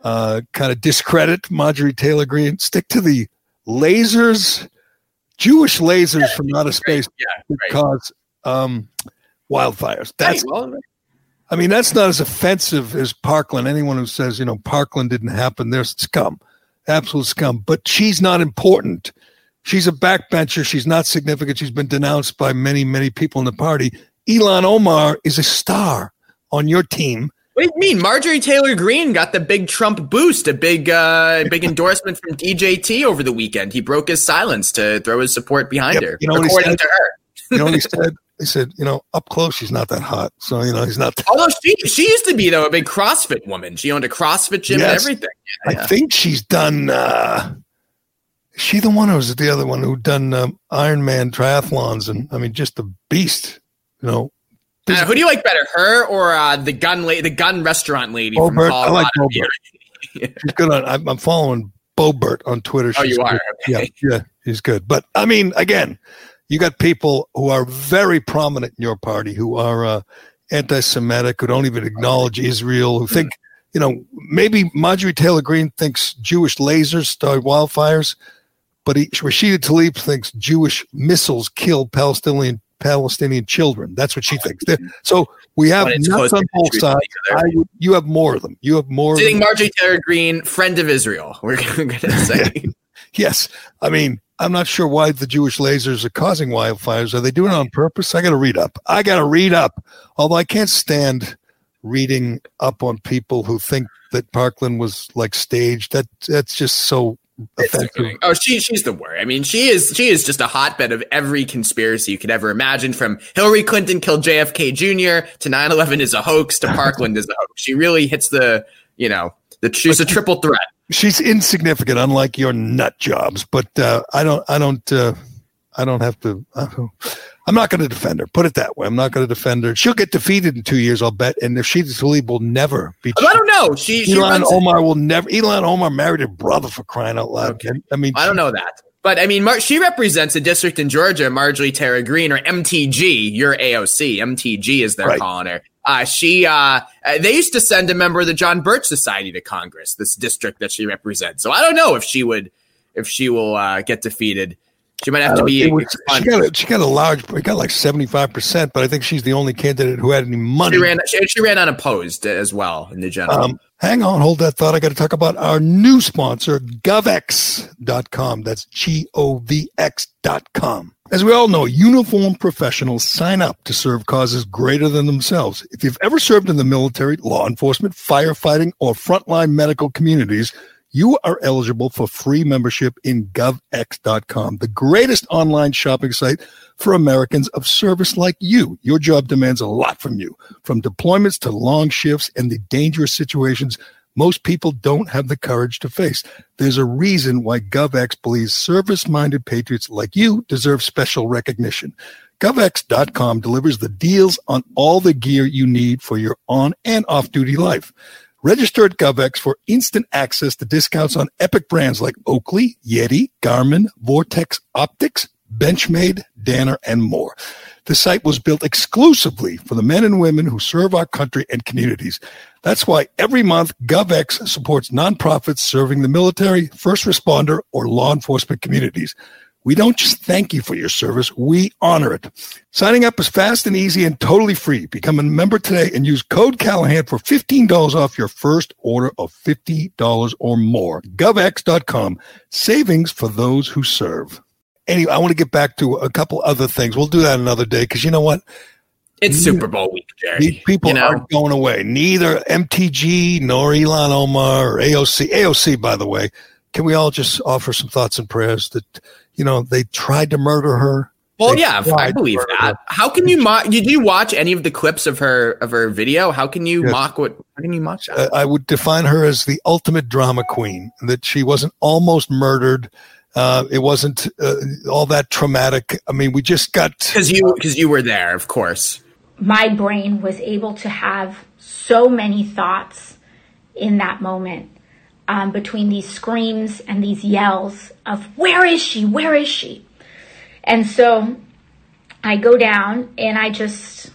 uh, kind of discredit Marjorie Taylor Greene, stick to the lasers, Jewish lasers from outer space Yeah, that right. cause um, wildfires. That's, Hey, well, I mean, that's not as offensive as Parkland. Anyone who says, you know, Parkland didn't happen, they're scum, absolute scum. But she's not important. She's a backbencher. She's not significant. She's been denounced by many, many people in the party. Ilhan Omar is a star on your team. What do you mean? Marjorie Taylor Greene got the big Trump boost, a big, uh, big [LAUGHS] endorsement from DJT over the weekend. He broke his silence to throw his support behind Yep. her, You know what he said? to her. You know what he [LAUGHS] said? He said, you know, up close, she's not that hot. So, you know, he's not. That, Although she she used to be though a big CrossFit woman. She owned a CrossFit gym and Yes. everything. I think she's done. Uh, is she the one or was the other one who done um, Ironman triathlons? And I mean, just a beast, you know. Uh, who do you like better, her or uh, the gun la- the gun restaurant lady Boebert. I like Boebert. [LAUGHS] He's good on. I'm, I'm following Boebert on Twitter. Oh, She's you are? Okay. Yeah, yeah, he's good. But I mean, again, you got people who are very prominent in your party who are uh, anti-Semitic, who don't even acknowledge Israel, who think, you know, maybe Marjorie Taylor Greene thinks Jewish lasers start wildfires, but he, Rashida Tlaib thinks Jewish missiles kill Palestinian Palestinian children. That's what she thinks. They're- So we have nuts on both sides. I, you have more of them. You have more. Of Do you them. think Marjorie Taylor Greene, friend of Israel? [LAUGHS] We're going to [LAUGHS] say. Yes. I mean, I'm not sure why the Jewish lasers are causing wildfires. Are they doing it on purpose? I got to read up. I got to read up. Although I can't stand reading up on people who think that Parkland was like staged. That that's just so Oh, she she's the worst. I mean, she is she is just a hotbed of every conspiracy you could ever imagine. From Hillary Clinton killed JFK Jr. to 9/11 is a hoax to Parkland is a hoax. She really hits the you know the she's a triple threat. She's insignificant, unlike your nut jobs. But uh, I don't. I don't. Uh, I don't have to. I don't, I'm not going to defend her. Put it that way. I'm not going to defend her. She'll get defeated in two years, I'll bet. And if she's Tlaib will never be. I don't know. She, she Ilhan. Omar will never. Ilhan Omar married her brother for crying out loud. I mean, I don't know that. But I mean, Mar- she represents a district in Georgia, Marjorie Taylor Greene, or MTG, your AOC. MTG is they're Right. calling her. Uh, she, uh, uh, they used to send a member of the John Birch Society to Congress, this district that she represents. So I don't know if she would, if she will uh, get defeated. She might have to be. Was- she got a, she got a large. She got like seventy five percent, but I think she's the only candidate who had any money. She ran. She, she ran unopposed as well in the general. Um, hang on, hold that thought. I got to talk about our new sponsor, GovX.com. That's G O V X.com. As we all know, uniformed professionals sign up to serve causes greater than themselves. If you've ever served in the military, law enforcement, firefighting, or frontline medical communities, you are eligible for free membership in govx.com, the greatest online shopping site for Americans of service like you. Your job demands a lot from you, from deployments to long shifts and the dangerous situations most people don't have the courage to face. There's a reason why GovX believes service minded patriots like you deserve special recognition. GovX.com delivers the deals on all the gear you need for your on and off duty life. Register at GovX for instant access to discounts on epic brands like Oakley, Yeti, Garmin, Vortex Optics, Benchmade, Danner, and more. The site was built exclusively for the men and women who serve our country and communities. That's why every month GovX supports nonprofits serving the military, first responder, or law enforcement communities. We don't just thank you for your service, we honor it. Signing up is fast and easy and totally free. Become a member today and use code Callahan for $15 off your first order of $50 or more. GovX.com. Savings for those who serve. Anyway, I want to get back to a couple other things. We'll do that another day because you know what? It's mm. Super Bowl week, Gerry. These people you know? aren't going away. Neither MTG nor Ilhan Omar or AOC. AOC, by the way, can we all just offer some thoughts and prayers that you know they tried to murder her? Well, They yeah, I believe that. her. How can you mock? Did you watch any of the clips of her of her video? How can you Yes. mock what? How can you mock that? I would define her as the ultimate drama queen. That she wasn't almost murdered. Uh, it wasn't uh, all that traumatic. I mean, we just got Because you because you were there, of course. my brain was able to have so many thoughts in that moment um, between these screams and these yells of where is she where is she and so i go down and i just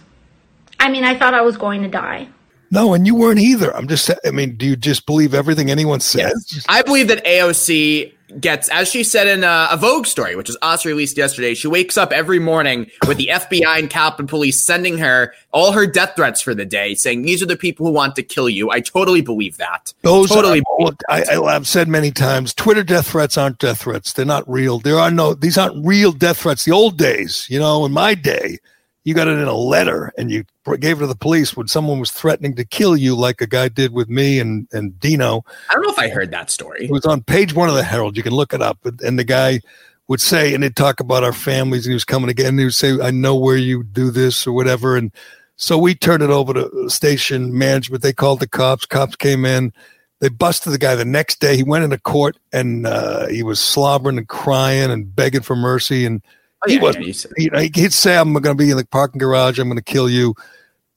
i mean i thought i was going to die no, and you weren't either. I'm just. I mean, do you just believe everything anyone says? I believe that AOC gets, as she said in a, a Vogue story, which was also released yesterday, she wakes up every morning with the FBI and Capitol Police sending her all her death threats for the day, saying these are the people who want to kill you. I totally believe that. Those totally. Are, look, I, I, I've said many times, Twitter death threats aren't death threats. They're not real. There are no. These aren't real death threats. The old days, you know, in my day, you got it in a letter and you gave it to the police when someone was threatening to kill you, like a guy did with me and and Dino. I don't know if I heard that story. It was on page one of the Herald. You can look it up. And the guy would say, and they'd talk about our families, and he was coming again. And he would say, "I know where you do this or whatever." And so we turned it over to station management. They called the cops. Cops came in. They busted the guy the next day. He went into court and uh, he was slobbering and crying and begging for mercy. And he yeah, was, yeah, you said- you know, he'd say, "I'm going to be in the parking garage. I'm going to kill you."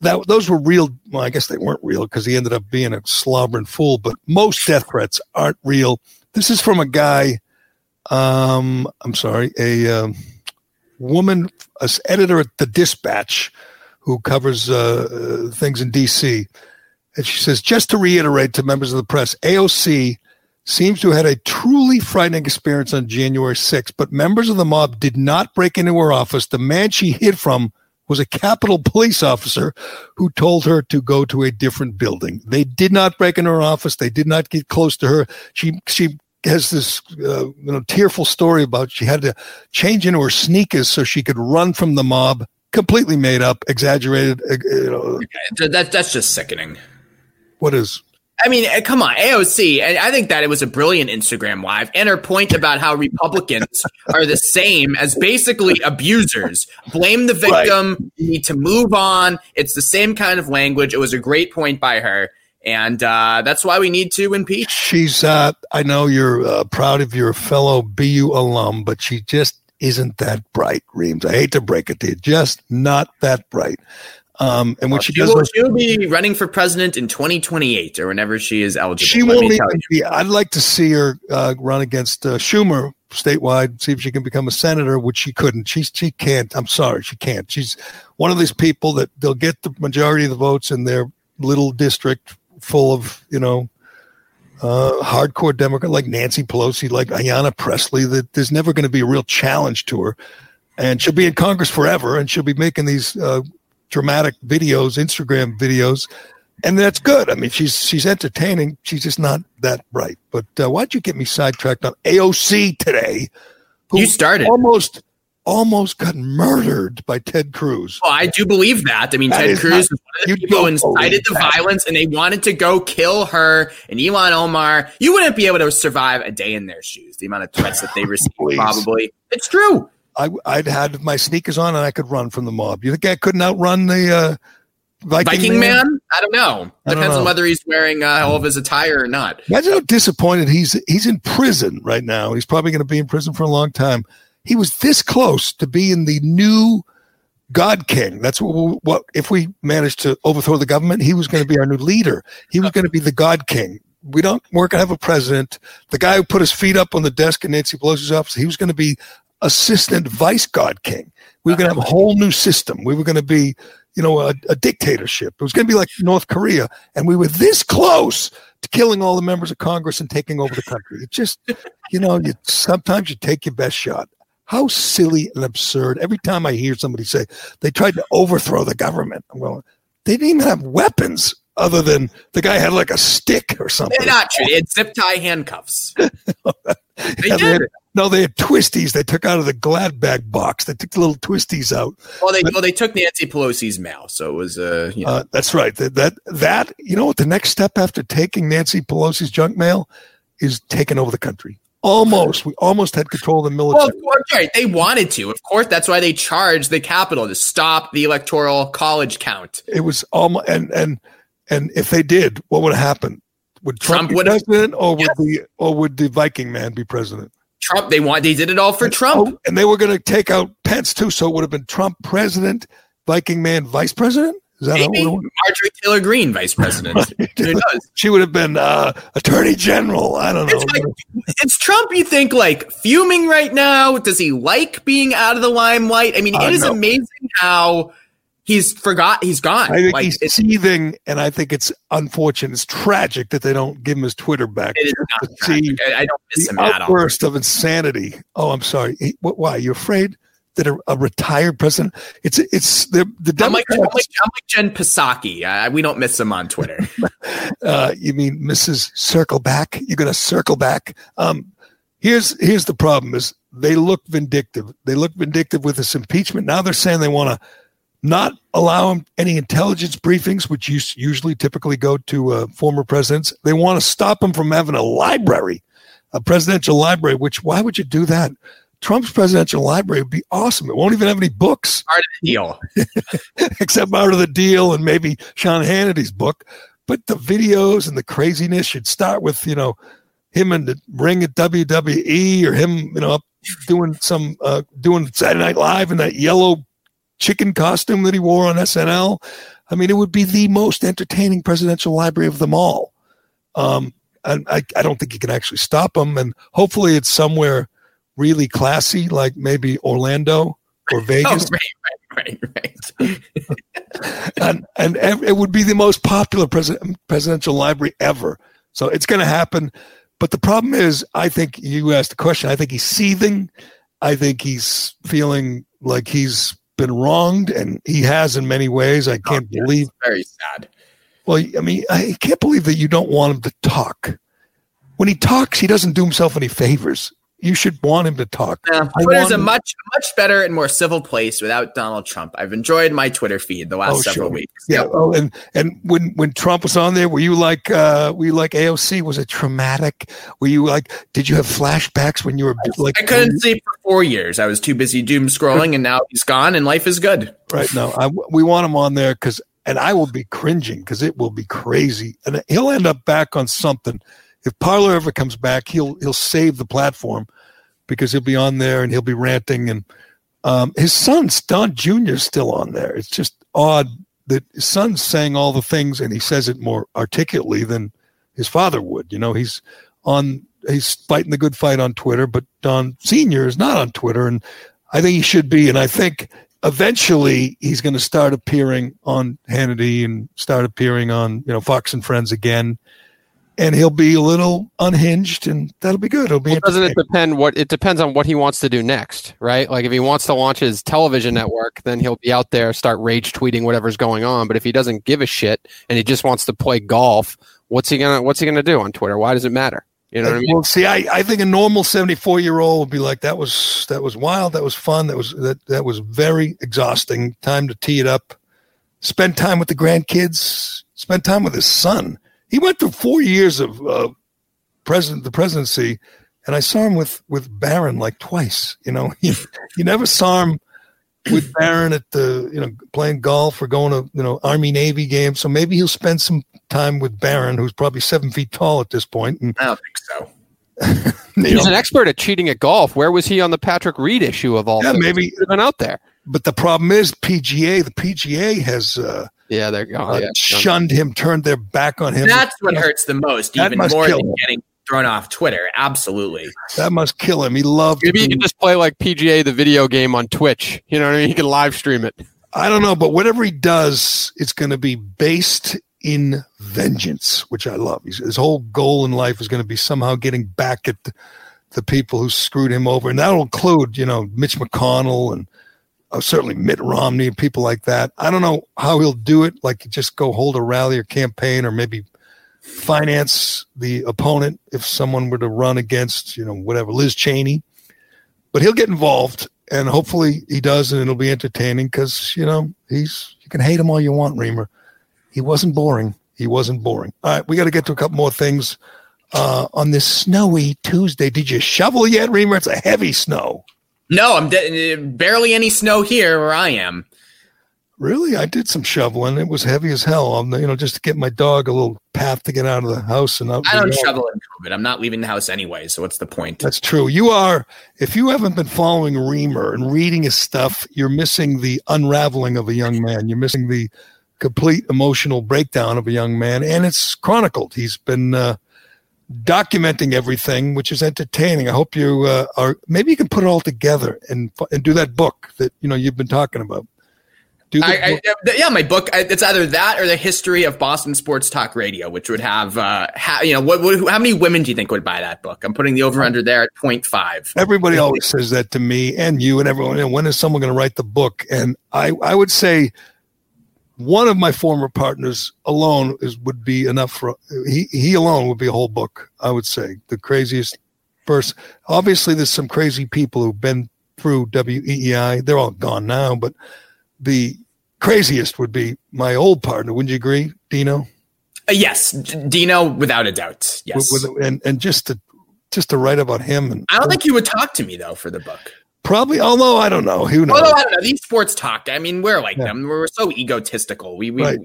That those were real. Well, I guess they weren't real because he ended up being a slobbering fool. But most death threats aren't real. This is from a guy. Um, I'm sorry, a um, woman, a editor at the Dispatch, who covers uh, uh, things in D.C. And she says, just to reiterate to members of the press, AOC seems to have had a truly frightening experience on January 6th, but members of the mob did not break into her office. The man she hid from was a Capitol police officer who told her to go to a different building. They did not break into her office. They did not get close to her. She, she has this, uh, you know, tearful story about she had to change into her sneakers so she could run from the mob. Completely made up, exaggerated. uh, You know, That, that, that's just sickening. what is? I mean, eh, come on, AOC. And I think that it was a brilliant Instagram live. And her point about how Republicans [LAUGHS] are the same as basically abusers. Blame the victim. You need to move on. It's the same kind of language. It was a great point by her. And uh, that's why we need to impeach. She's. Uh, I know you're uh, proud of your fellow BU alum, but she just isn't that bright, Reams. I hate to break it to you, just not that bright. Um, and when she She does, will, she'll be running for president in 2028 or whenever she is eligible. she won't even be. I'd like to see her uh, run against uh, Schumer statewide, see if she can become a senator, which she couldn't. She she can't. I'm sorry, she can't. She's one of these people that they'll get the majority of the votes in their little district full of you know uh, hardcore Democrat like Nancy Pelosi, like Ayanna Presley. That there's never going to be a real challenge to her, and she'll be in Congress forever, and she'll be making these uh, dramatic videos, Instagram videos, and that's good. I mean, she's she's entertaining. She's just not that bright. But uh, why'd you get me sidetracked on AOC today? who You started. almost almost got murdered by Ted Cruz. Well, I do believe that. I mean, That Ted Cruz not- was people incited the that. violence, and they wanted to go kill her and Ilhan Omar. You wouldn't be able to survive a day in their shoes. The amount of threats that they received, probably. It's true. I, I'd had my sneakers on and I could run from the mob. You think I couldn't outrun the uh, Viking, Viking man? I don't know. I don't Depends on whether he's wearing uh, all of his attire or not. Imagine how disappointed he's he's in prison right now. He's probably going to be in prison for a long time. He was this close to being the new God King. That's what, what if we managed to overthrow the government, he was going to be our new leader. He was going to be the God King. We don't we're going to have a president. The guy who put his feet up on the desk in Nancy Pelosi's office, he was going to be assistant vice God King. We were going to have a whole new system. We were going to be, you know, a, a dictatorship. It was going to be like North Korea, and we were this close to killing all the members of Congress and taking over the country. It just, you know, you sometimes you take your best shot. how silly and absurd. Every time I hear somebody say they tried to overthrow the government, I'm going, they didn't even have weapons other than the guy had like a stick or something. They're not true. They had zip tie handcuffs. [LAUGHS] they yeah, did. They had, no, they had twisties. They took out of the glad bag box. They took the little twisties out. Well, they but, well they took Nancy Pelosi's mail, so it was uh, you know. uh that's right. That, that that you know what the next step after taking Nancy Pelosi's junk mail is taking over the country. Almost, we almost had control of the military. Well, right. They wanted to, of course. That's why they charged the Capitol to stop the electoral college count. It was almost, and and and if they did, what would happen? Would Trump, Trump be president, or would the or would the Viking man be president? Trump. They want. They did it all for and, Trump, oh, and they were going to take out Pence too. So it would have been Trump president, Viking man vice president. Is that Maybe Marjorie Taylor Greene, vice president? [LAUGHS] She would have been uh, attorney general. I don't know. It's, like, it's, Trump. You think like fuming right now? Does he like being out of the limelight? I mean, uh, it is no. amazing how he's forgot he's gone. I think like, he's seething, and I think it's unfortunate. It's tragic that they don't give him his Twitter back. It is not I, I, don't miss the him outburst of insanity. Oh, I'm sorry. What? why? You afraid? That a, a, retired president, it's it's the the Democrats. I'm like, I'm like, I'm like Jen Psaki. Uh, we don't miss him on Twitter. [LAUGHS] uh, you mean Mrs. Circle Back? You're going to circle back. Um, here's here's the problem: is they look vindictive. They look vindictive with this impeachment. Now they're saying they want to not allow him any intelligence briefings, which usually typically go to uh, former presidents. They want to stop him from having a library, a presidential library. Which why would you do that? Trump's presidential library would be awesome. It won't even have any books. Part of the deal, [LAUGHS] except part of the deal, and maybe Sean Hannity's book. But the videos and the craziness should start with you know him in the ring at WWE or him you know doing some uh, doing Saturday Night Live in that yellow chicken costume that he wore on SNL. I mean, it would be the most entertaining presidential library of them all. Um, and I, I don't think you can actually stop them. And hopefully, it's somewhere really classy, like maybe Orlando or [LAUGHS] oh, Vegas. Oh, right, right, right, right. [LAUGHS] and and it would be the most popular president, presidential library ever. So it's going to happen. But the problem is, I think you asked the question. I think he's seething. I think he's feeling like he's been wronged, and he has in many ways. I can't oh, believe. Very sad. Well, I mean, I can't believe that you don't want him to talk. When he talks, he doesn't do himself any favors you should want him to talk. Yeah, Twitter's a much much better and more civil place without Donald Trump. I've enjoyed my Twitter feed the last oh, several sure. weeks. Yeah. Yep. Oh, and and when when Trump was on there, were you like uh were you like AOC? Was it traumatic? Were you like did you have flashbacks when you were like I couldn't sleep for four years. I was too busy doom scrolling, and now he's gone, and life is good. Right. No, I, we want him on there because, and I will be cringing because it will be crazy, and he'll end up back on something. If Parler ever comes back, he'll he'll save the platform because he'll be on there and he'll be ranting. And um, his son, Don Jr., is still on there. It's just odd that his son's saying all the things and he says it more articulately than his father would. You know, he's on, he's fighting the good fight on Twitter, but Don Sr. is not on Twitter. And I think he should be. And I think eventually he's going to start appearing on Hannity and start appearing on, you know, Fox and Friends again and he'll be a little unhinged, and that'll be good. It'll be. Well, doesn't it depend what it depends on what he wants to do next, right? Like if he wants to launch his television network, then he'll be out there start rage tweeting whatever's going on. But if he doesn't give a shit and he just wants to play golf, what's he gonna What's he gonna do on Twitter? Why does it matter? You know what I mean? Well, see, I, I think a normal seventy four year old would be like, that was that was wild, that was fun, that was that that was very exhausting. Time to tee it up, spend time with the grandkids, spend time with his son he went through four years of uh, president the presidency, and I saw him with with Barron like twice. You know, [LAUGHS] you, you never saw him with Barron at the you know playing golf or going to you know Army Navy game. So maybe he'll spend some time with Barron, who's probably seven feet tall at this point. And, I don't think so. [LAUGHS] He's know. an expert at cheating at golf. Where was he on the Patrick Reed issue of all? Yeah, things? maybe been out there. But the problem is PGA. The PGA has uh, yeah, they're uh, yeah, shunned him, turned their back on him. That's what hurts the most, that even more than him. getting thrown off Twitter. Absolutely, that must kill him. He loved. Maybe he can just play like PGA the video game on Twitch. You know what I mean? He can live stream it. I don't know, but whatever he does, it's going to be based in vengeance, which I love. His, his whole goal in life is going to be somehow getting back at the, the people who screwed him over, and that'll include, you know, Mitch McConnell and uh, certainly Mitt Romney and people like that. I don't know how he'll do it, like just go hold a rally or campaign, or maybe finance the opponent if someone were to run against, you know, whatever Liz Cheney. But he'll get involved, and hopefully he does, and it'll be entertaining because you know he's you can hate him all you want, Reimer. He wasn't boring. He wasn't boring. All right, we got to get to a couple more things uh, on this snowy Tuesday. Did you shovel yet, Reimer? It's a heavy snow. No, I'm de- barely any snow here where I am. Really, I did some shoveling. It was heavy as hell. I'm, you know, just to get my dog a little path to get out of the house. And out I don't shovel in COVID. I'm not leaving the house anyway. So what's the point? That's true. You are. If you haven't been following Reimer and reading his stuff, you're missing the unraveling of a young man. You're missing the complete emotional breakdown of a young man, and it's chronicled. He's been uh, documenting everything, which is entertaining. I hope you uh, are. Maybe you can put it all together and and do that book that you know you've been talking about. I, I, yeah, my book. It's either that or the history of Boston sports talk radio, which would have, uh, ha, you know, what, what, how many women do you think would buy that book? I'm putting the over under there at 0.5. Everybody always says that to me and you and everyone. And when is someone going to write the book? And I, I would say one of my former partners alone is would be enough for he he alone would be a whole book. I would say the craziest person. Obviously, there's some crazy people who've been through WEEI. They're all gone now, but the craziest would be my old partner. Wouldn't you agree, Dino? Uh, yes, Dino, without a doubt. Yes, with, with, and and just to just to write about him. And I don't think you would talk to me though for the book. Probably, although I don't know. Who knows? Although I don't know. These sports talk. I mean, we're like yeah. them. We're so egotistical. We we right.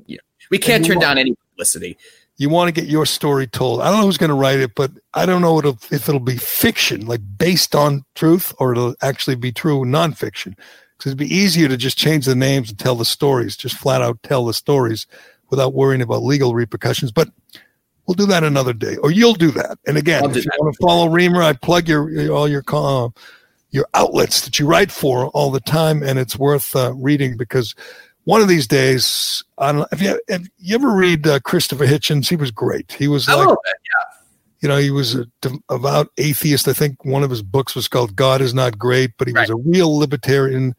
we can't turn want, down any publicity. You want to get your story told. I don't know who's going to write it, but I don't know if it'll be fiction, like based on truth, or it'll actually be true nonfiction. Because it'd be easier to just change the names and tell the stories, just flat out tell the stories without worrying about legal repercussions. But we'll do that another day, or you'll do that. And again, if you want to follow Reimer, I plug your all your. Uh, your outlets that you write for all the time, and it's worth uh, reading because one of these days, I don't know, if you, if you ever read uh, Christopher Hitchens, he was great. He was like, yeah. you know, he was a devout atheist. I think one of his books was called God is Not Great, but he right. was a real libertarian.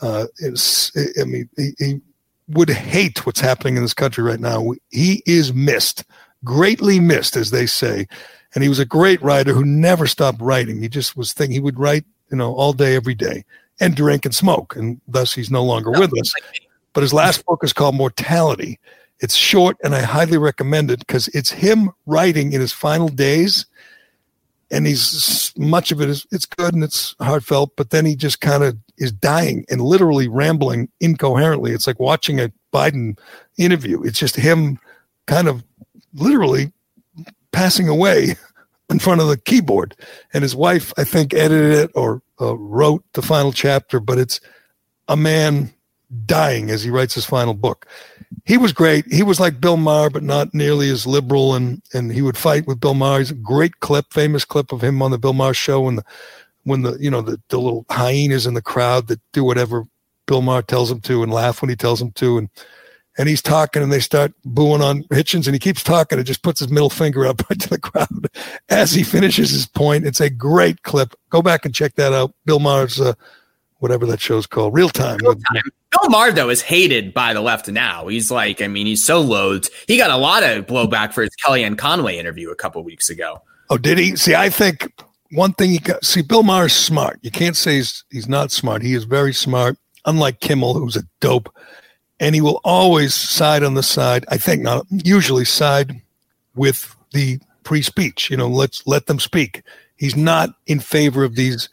Uh, I mean, he, he would hate what's happening in this country right now. He is missed, greatly missed, as they say. And he was a great writer who never stopped writing. He just was thinking he would write you know, all day, every day, and drink and smoke. And thus he's no longer with us. But his last book is called Mortality. It's short, and I highly recommend it because it's him writing in his final days. And he's much of it is it's good and it's heartfelt, but then he just kind of is dying and literally rambling incoherently. It's like watching a Biden interview. It's just him kind of literally passing away [LAUGHS] in front of the keyboard. And his wife, I think, edited it or uh, wrote the final chapter, but it's a man dying as he writes his final book. He was great. He was like Bill Maher, but not nearly as liberal. And and he would fight with Bill Maher. He's a great clip, famous clip of him on the Bill Maher show when the when the you know the, the little hyenas in the crowd that do whatever Bill Maher tells them to and laugh when he tells them to. And and he's talking and they start booing on Hitchens and he keeps talking and just puts his middle finger up [LAUGHS] to the crowd as he finishes his point. It's a great clip. Go back and check that out. Bill Maher's, uh, whatever that show's called, Real Time. Real time. Bill Maher, though, is hated by the left now. He's like, I mean, he's so loathed. He got a lot of blowback for his Kellyanne Conway interview a couple weeks ago. Oh, did he? See, I think one thing you got, see, Bill Maher's smart. You can't say he's, he's not smart. He is very smart, unlike Kimmel, who's a dope and he will always side on the side. I think not usually side with the free speech. You know, let's let them speak. He's not in favor of these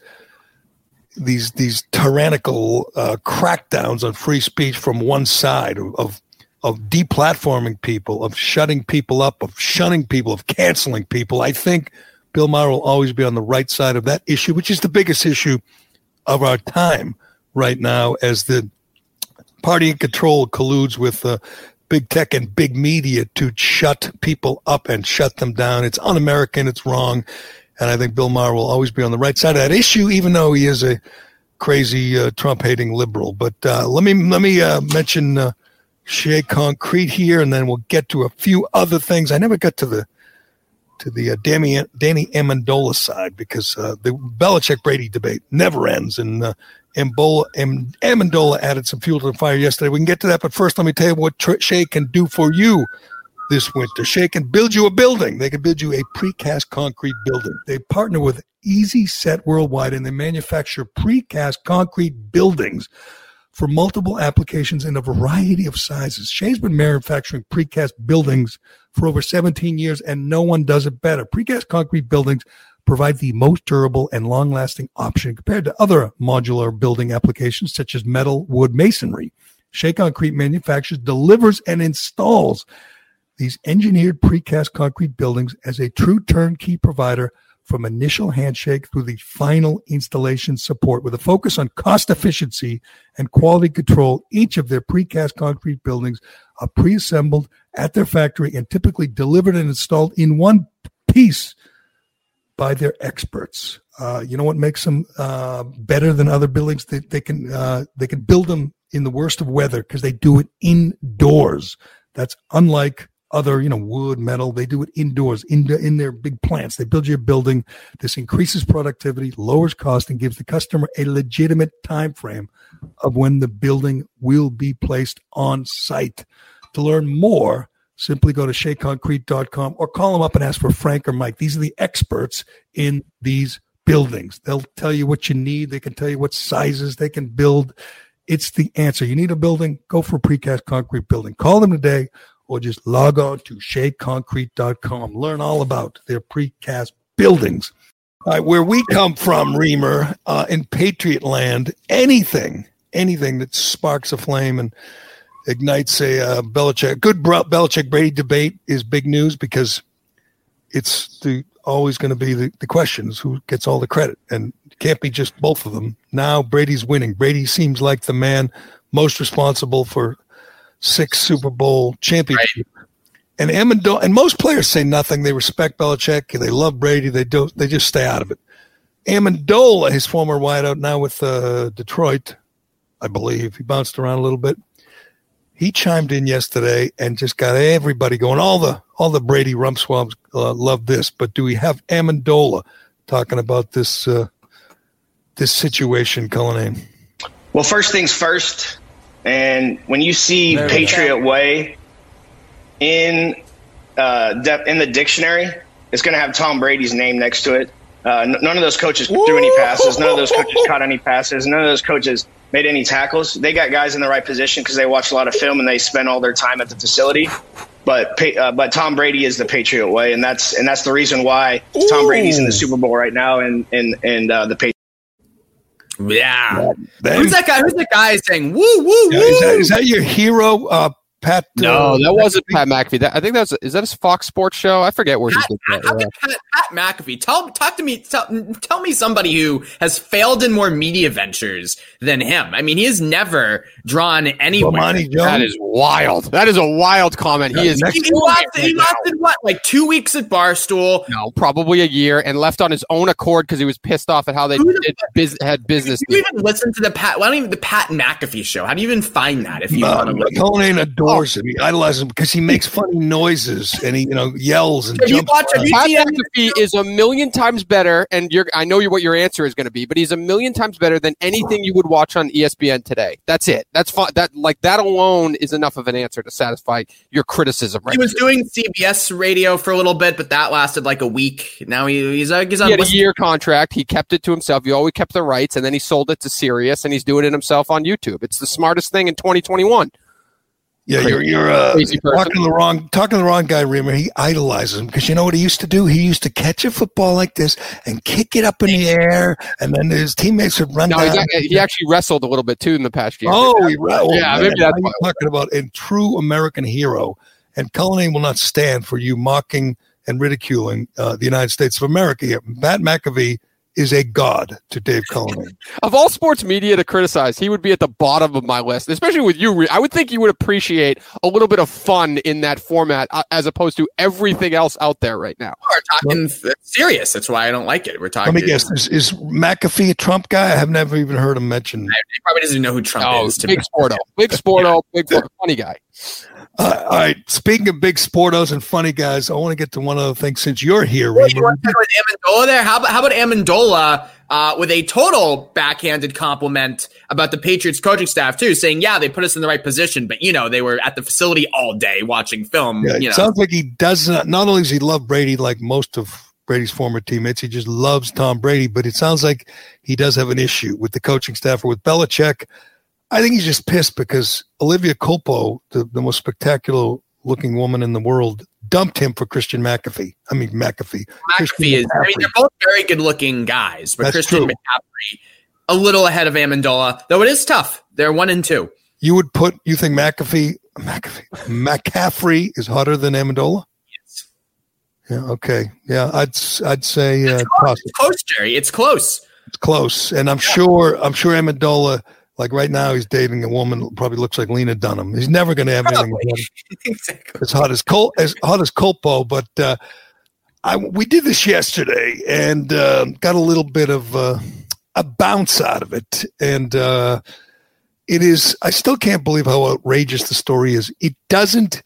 these these tyrannical uh, crackdowns on free speech from one side of, of deplatforming people, of shutting people up, of shunning people, of canceling people. I think Bill Maher will always be on the right side of that issue, which is the biggest issue of our time right now as the party in control colludes with uh, big tech and big media to shut people up and shut them down. It's un American, it's wrong. And I think Bill Maher will always be on the right side of that issue, even though he is a crazy uh, Trump hating liberal. But uh, let me let me uh, mention uh, Shea Concrete here, and then we'll get to a few other things. I never got to the to the uh, Danny, Danny Amendola side because uh, the Belichick Brady debate never ends. And uh, Amendola, added some fuel to the fire yesterday. We can get to that, but first, let me tell you what Tr- Shea can do for you this winter. Shea can build you a building. They can build you a precast concrete building. They partner with Easi-Set Worldwide and they manufacture precast concrete buildings for multiple applications in a variety of sizes. Shea's been manufacturing precast buildings for over 17 years and no one does it better. Precast concrete buildings provide the most durable and long lasting option compared to other modular building applications such as metal, wood, masonry. Shea Concrete manufactures, delivers, and installs these engineered precast concrete buildings as a true turnkey provider from initial handshake through the final installation support with a focus on cost efficiency and quality control. Each of their precast concrete buildings are pre-assembled at their factory and typically delivered and installed in one piece by their experts. Uh, you know what makes them uh, better than other buildings? They, they can uh, they can build them in the worst of weather because they do it indoors. That's unlike other, you know, wood, metal. They do it indoors, in, in their big plants. They build you a building. This increases productivity, lowers cost, and gives the customer a legitimate time frame of when the building will be placed on site. To learn more, simply go to sheaconcrete.com or call them up and ask for Frank or Mike. These are the experts in these buildings. They'll tell you what you need. They can tell you what sizes they can build. It's the answer. You need a building, go for a precast concrete building. Call them today or just log on to sheaconcrete.com. Learn all about their precast buildings. Right, where we come from, Reimer, uh, in Patriot land, anything, anything that sparks a flame and ignites a uh, Belichick, good Belichick Brady debate is big news because it's the always going to be the, the questions who gets all the credit and can't be just both of them. Now Brady's winning. Brady seems like the man most responsible for six Super Bowl championship. Right. And Amendola, and most players say nothing. They respect Belichick. They love Brady. They do. They just stay out of it. Amendola, his former wideout, now with uh, Detroit, I believe he bounced around a little bit. He chimed in yesterday and just got everybody going. All the all the Brady rump swabs uh, love this, but do we have Amendola talking about this uh, this situation, Cullinane? Well, first things first. And when you see there Patriot Way in uh, in the dictionary, it's going to have Tom Brady's name next to it. Uh, none of those coaches threw any passes. None of those coaches caught any passes. None of those coaches made any tackles. They got guys in the right position because they watch a lot of film and they spend all their time at the facility. But uh, but Tom Brady is the Patriot way, and that's and that's the reason why Tom Brady's in the Super Bowl right now, and and and uh, the Patriots. Yeah. Who's that guy? Who's that guy saying woo woo yeah, woo? Is that, is that your hero, uh, Pat? No, uh, that wasn't Pat McAfee. That, I think that's is that his Fox Sports show? I forget where Pat, he's. Pat, Pat, Pat, Pat McAfee. Tell talk to me. Tell, tell me somebody who has failed in more media ventures than him. I mean, he has never drawn anywhere. That is wild. That is a wild comment. He is. He, he, lasted, he lasted what, like two weeks at Barstool? No, probably a year, and left on his own accord because he was pissed off at how they did, biz, had business. Do you even listen to the Pat? Why don't even the Pat McAfee show? How do you even find that? If you uh, want to, Conan adores oh. him. He idolizes him because he makes funny noises and he, you know, yells and have jumps. Watch, Pat McAfee is a million times better, and you're. I know what your answer is going to be, but he's a million times better than anything you would watch on ESPN today. That's it. That's fine. That like that alone is enough of an answer to satisfy your criticism. Right he was doing CBS radio for a little bit, but that lasted like a week. Now he, he's, uh, he's on he had a year contract. He kept it to himself. He always kept the rights, and then he sold it to Sirius, and he's doing it himself on YouTube. It's the smartest thing in 2021. Yeah, you're you're uh, talking to the wrong talking to the wrong guy, Reimer. He idolizes him because you know what he used to do? He used to catch a football like this and kick it up in the air, and then his teammates would run. No, down. he actually wrestled a little bit too in the past year. Oh, he wrestled. Yeah, maybe that's what talking about. A true American hero, and Cullinane will not stand for you mocking and ridiculing uh, the United States of America. Matt McAfee is a god to Dave Cullinane. of all sports media to criticize, he would be at the bottom of my list, especially with you. I would think you would appreciate a little bit of fun in that format uh, as opposed to everything else out there right now. We're talking well, serious. That's why I don't like it. We're talking. Let me guess. Is, is McAfee a Trump guy? I have never even heard him mentioned. He probably doesn't know who Trump oh, is. Big Sporto. Big Sporto. Big Sporto. funny guy. Uh, all right. Speaking of big sportos and funny guys, I want to get to one other thing since you're here. Well, you want to talk about Amendola there? How about, how about Amendola uh, with a total backhanded compliment about the Patriots coaching staff too, saying, "Yeah, they put us in the right position, but you know they were at the facility all day watching film." Yeah, you know. sounds like he does not. Not only does he love Brady, like most of Brady's former teammates, he just loves Tom Brady. But it sounds like he does have an issue with the coaching staff or with Belichick. I think he's just pissed because Olivia Culpo, the, the most spectacular looking woman in the world, dumped him for Christian McAfee. I mean McAfee. McAfee is. I mean, they're both very good looking guys, but That's Christian true. McCaffrey a little ahead of Amendola, though it is tough. They're one and two. You would put. You think McAfee, McAfee, McCaffrey is hotter than Amendola? Yes. Yeah. Okay. Yeah. I'd I'd say uh, It's close, Gerry. It's close. It's close, and I'm sure I'm sure Amendola. Like right now, he's dating a woman probably looks like Lena Dunham. He's never going to have anything Probably. with [LAUGHS] exactly. as hot as Col as hot as Culpo, but uh, I we did this yesterday and uh, got a little bit of uh, a bounce out of it, and uh, it is. I still can't believe how outrageous the story is. It doesn't.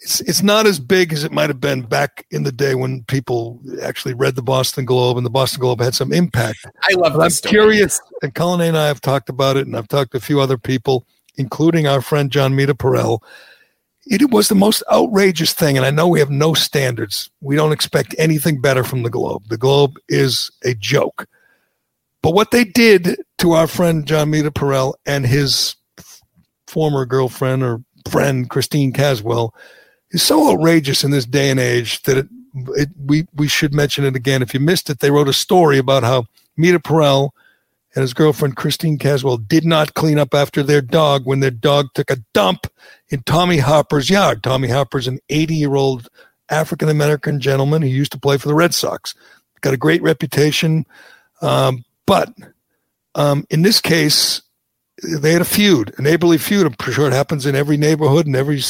It's it's not as big as it might have been back in the day when people actually read the Boston Globe and the Boston Globe had some impact. I love But I'm story. curious, and Colin and I have talked about it, and I've talked to a few other people, including our friend Jon Meterparel. It was the most outrageous thing, and I know we have no standards. We don't expect anything better from the Globe. The Globe is a joke. But what they did to our friend Jon Meterparel and his former girlfriend or friend Christine Caswell is so outrageous in this day and age that it, it we we should mention it again. If you missed it, they wrote a story about how Meterparel and his girlfriend Christine Caswell did not clean up after their dog when their dog took a dump in Tommy Harper's yard. Tommy Harper's an 80 year old African American gentleman who used to play for the Red Sox. Got a great reputation, um, but um, in this case, they had a feud, a neighborly feud. I'm sure it happens in every neighborhood, and every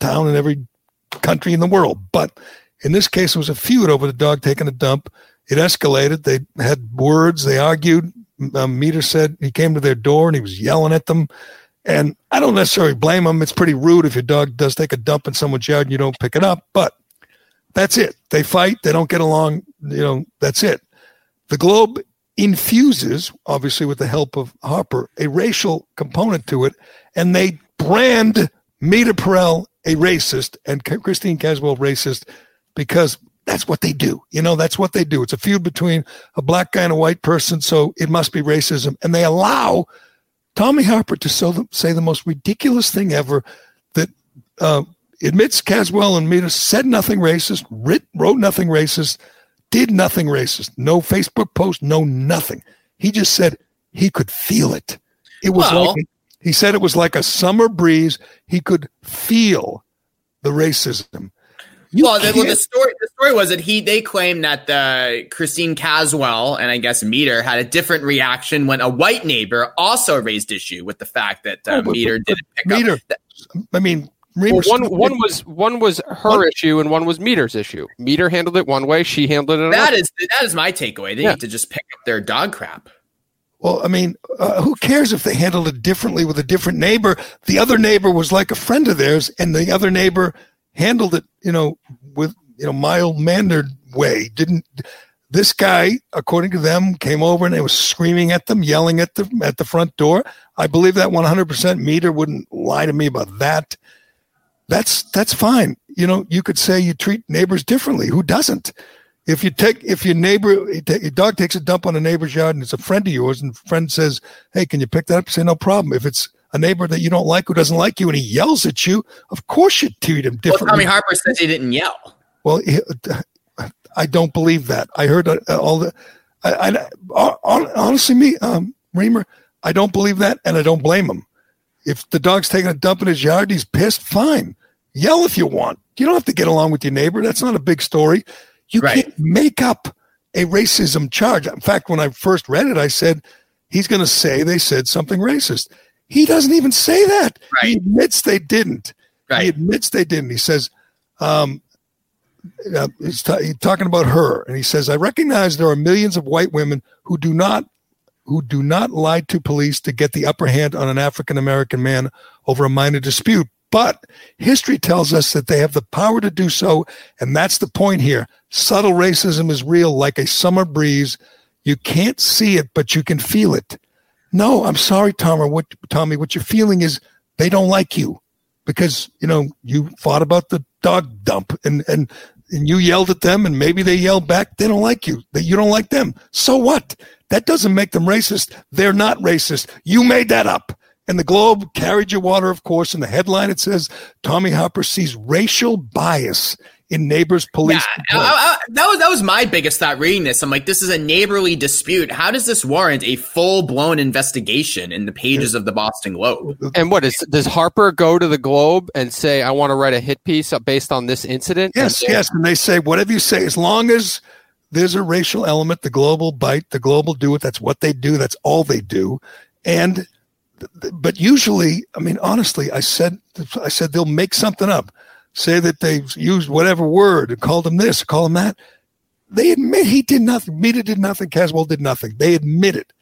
town, and every country in the world. But in this case, it was a feud over the dog taking a dump. It escalated. They had words. They argued. Um, Meter said he came to their door and he was yelling at them. And I don't necessarily blame him. It's pretty rude if your dog does take a dump in someone's yard and you don't pick it up. But that's it. They fight. They don't get along. You know, that's it. The Globe infuses, obviously with the help of Harper, a racial component to it, and they brand Meterparel a racist and Christine Caswell racist because that's what they do. You know, that's what they do. It's a feud between a black guy and a white person, so it must be racism. And they allow Tommy Harper to so the, say the most ridiculous thing ever that uh, admits Caswell and Meter said nothing racist, writ, wrote nothing racist, did nothing racist. No Facebook post, no nothing. He just said he could feel it. It was Well- like he said it was like a summer breeze. He could feel the racism. You well, the, well, the story the story was that he they claimed that the Christine Caswell and I guess Meter had a different reaction when a white neighbor also raised issue with the fact that uh, Oh, but- Meter but- didn't pick Meter, up. I mean, Well, one one was one was her One- issue and one was Meter's issue. Meter handled it one way, she handled it That another. is that is my takeaway. They Yeah. need to just pick up their dog crap. Well, I mean, uh, who cares if they handled it differently with a different neighbor? The other neighbor was like a friend of theirs, and the other neighbor handled it, you know, with you know mild mannered way. Didn't this guy, according to them, came over and was screaming at them, yelling at them at the front door? I believe that one hundred percent. Meter wouldn't lie to me about that. That's that's fine. You know, you could say you treat neighbors differently. Who doesn't? If you take if your neighbor your dog takes a dump on a neighbor's yard and it's a friend of yours and friend says, "Hey, can you pick that up?" Say no problem. If it's a neighbor that you don't like who doesn't like you and he yells at you, of course you treat him Well, differently. Tommy Harper says he didn't yell. Well, I don't believe that. I heard uh, all the. I, I honestly, me, um, Reimer, I don't believe that, and I don't blame him. If the dog's taking a dump in his yard, he's pissed. Fine, yell if you want. You don't have to get along with your neighbor. That's not a big story. You Right. can't make up a racism charge. In fact, when I first read it, I said he's going to say they said something racist. He doesn't even say that. He admits they didn't. He admits they didn't. He says, um, uh, he's, ta- he's talking about her, and he says, "I recognize there are millions of white women who do not who do not lie to police to get the upper hand on an African American man over a minor dispute. But history tells us that they have the power to do so. And that's the point here. Subtle racism is real like a summer breeze. You can't see it, but you can feel it. No, I'm sorry, Tom, what, Tommy, what you're feeling is they don't like you because, you know, you fought about the dog dump and, and, and you yelled at them and maybe they yelled back. They don't like you. That you don't like them. So what? That doesn't make them racist. They're not racist. You made that up. And the Globe carried your water, of course. In the headline, it says Tommy Harper sees racial bias in neighbors police. Yeah, I, I, that was that was my biggest thought reading this. I'm like, this is a neighborly dispute. How does this warrant a full blown investigation in the pages of the Boston Globe? And what is does Harper go to the Globe and say, "I want to write a hit piece based on this incident"? Yes, and yes, and they say whatever you say, as long as there's a racial element, the global bite, the global do it. That's what they do. That's all they do, and but usually, I mean, honestly, I said, I said they'll make something up, say that they used whatever word and called him this, call him that. They admit he did nothing. Meter did nothing. Caswell did nothing. They admit it.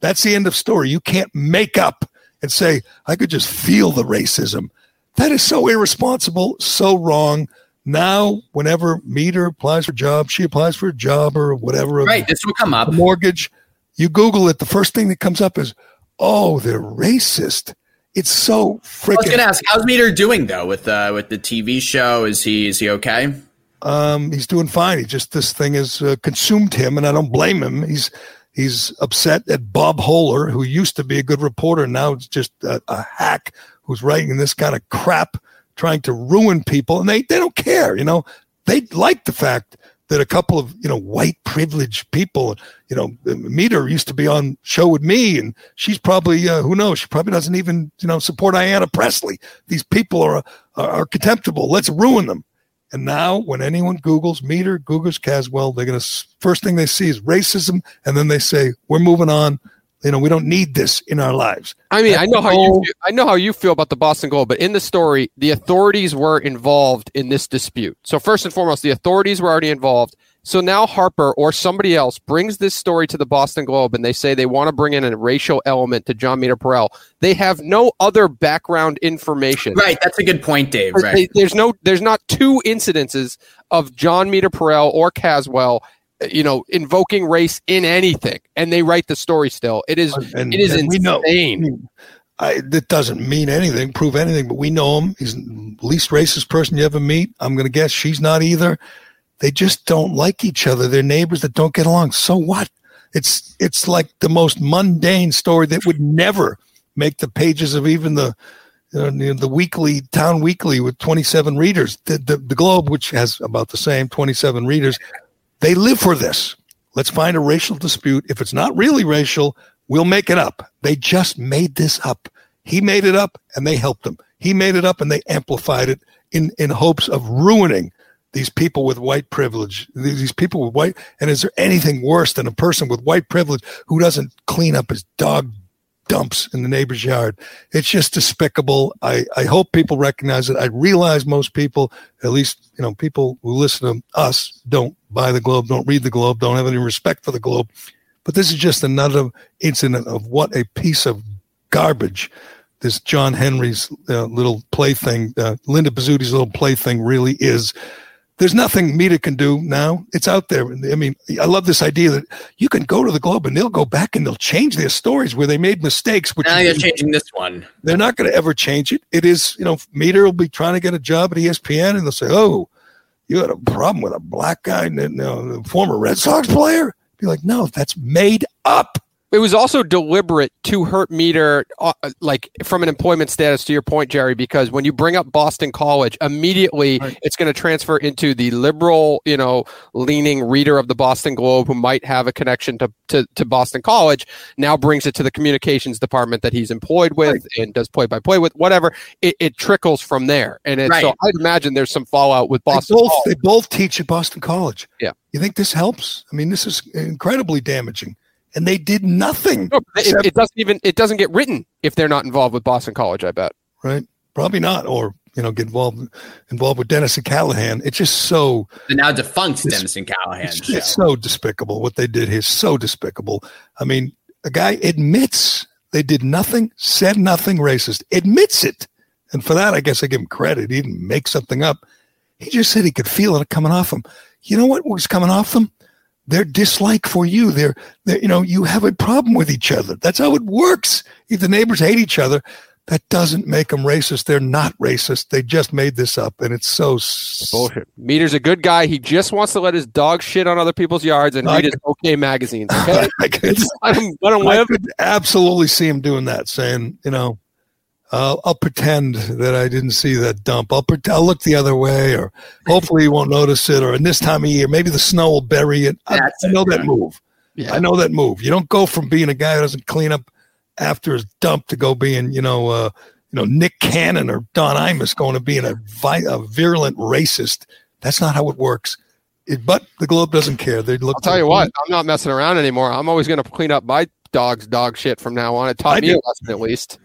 That's the end of story. You can't make up and say, I could just feel the racism. That is so irresponsible, so wrong. Now, whenever Meter applies for a job, she applies for a job or whatever. Right. This will come up. Mortgage. You Google it. The first thing that comes up is, oh, they're racist. It's so freaking. I was to ask, how's Meter doing though with uh, with the TV show? Is he is he okay? Um, he's doing fine. He just this thing has uh, consumed him, and I don't blame him. He's he's upset at Bob Hohler, who used to be a good reporter, now it's just a, a hack who's writing this kind of crap, trying to ruin people, and they they don't care. You know, they like the fact that a couple of you know white privileged people you know Meter used to be on show with me and she's probably uh, who knows? She probably doesn't even you know support Ayanna Pressley. These people are, are, are contemptible. Let's ruin them. And now when anyone googles Meter googles Caswell they're going to first thing they see is racism and then they say we're moving on you know, we don't need this in our lives. I mean, I know how you feel, I know how you feel about the Boston Globe, but in the story, the authorities were involved in this dispute. So first and foremost, the authorities were already involved. So now Harper or somebody else brings this story to the Boston Globe and they say they want to bring in a racial element to Jon Meterparel. They have no other background information. Right. That's a good point, Dave. Right. There's no, there's not two incidences of Jon Meterparel or Caswell you know, invoking race in anything, and they write the story still. It is and, it is insane. I that doesn't mean anything, prove anything, but we know him. He's the least racist person you ever meet. I'm going to guess she's not either. They just don't like each other. They're neighbors that don't get along. So what? It's it's like the most mundane story that would never make the pages of even the uh, the weekly town weekly with 27 readers. The, the, the Globe, which has about the same 27 readers, they live for this. Let's find a racial dispute. If it's not really racial, we'll make it up. They just made this up. He made it up and they helped him. He made it up and they amplified it in, in hopes of ruining these people with white privilege, these people with white. And is there anything worse than a person with white privilege who doesn't clean up his dog dumps in the neighbor's yard. It's just despicable. I, I hope people recognize it. I realize most people, at least, you know, people who listen to us don't buy the Globe, don't read the Globe, don't have any respect for the Globe. But this is just another incident of what a piece of garbage this John Henry's uh, little plaything, uh, Linda Pizzuti's little plaything really is there's nothing Meter can do now. It's out there. I mean, I love this idea that you can go to the Globe and they'll go back and they'll change their stories where they made mistakes. Which now they're changing this one. They're not going to ever change it. It is, you know, Meter will be trying to get a job at ESPN and they'll say, "Oh, you had a problem with a black guy, you know, former Red Sox player." Be like, "No, that's made up." It was also deliberate to hurt Meter, uh, like from an employment status. To your point, Gerry, because when you bring up Boston College, immediately right. it's going to transfer into the liberal, you know, leaning reader of the Boston Globe who might have a connection to to, to Boston College. Now brings it to the communications department that he's employed with right. and does play by play with. Whatever it, it trickles from there, and right. so I'd imagine there's some fallout with Boston. They both, they both teach at Boston College. Yeah, you think this helps? I mean, this is incredibly damaging and they did nothing. No, it, it, doesn't even it doesn't get written if they're not involved with Boston College. I bet. Right? Probably not, or you know, get involved involved with Dennis and Callahan. It's just so the now defunct Dennis and Callahan. It's, it's, so despicable what they did here. So despicable. I mean, a guy admits they did nothing, said nothing racist, admits it. And for that, I guess I give him credit. He didn't make something up. He just said he could feel it coming off him. You know what was coming off them? Their dislike for you. They're, they're, you know, you have a problem with each other. That's how it works. If the neighbors hate each other, that doesn't make them racist. They're not racist. They just made this up, and it's so bullshit. Meter's a good guy. He just wants to let his dog shit on other people's yards and I read could, his OK magazines. [LAUGHS] Okay, I could, let him, let him live. I could absolutely see him doing that, saying, you know, uh, I'll pretend that I didn't see that dump. I'll pretend, I'll look the other way, or hopefully you won't notice it. Or in this time of year, maybe the snow will bury it. I, I know that move. Yeah. I know that move. You don't go from being a guy who doesn't clean up after his dump to go being, you know, uh, you know, Nick Cannon or Don Imus going to being a, vi- a virulent racist. That's not how it works. It, but the Globe doesn't care. They look. I'll tell you what. I'm not messing around anymore. I'm always going to clean up my dog's dog shit from now on. It taught I me do. a lesson at least.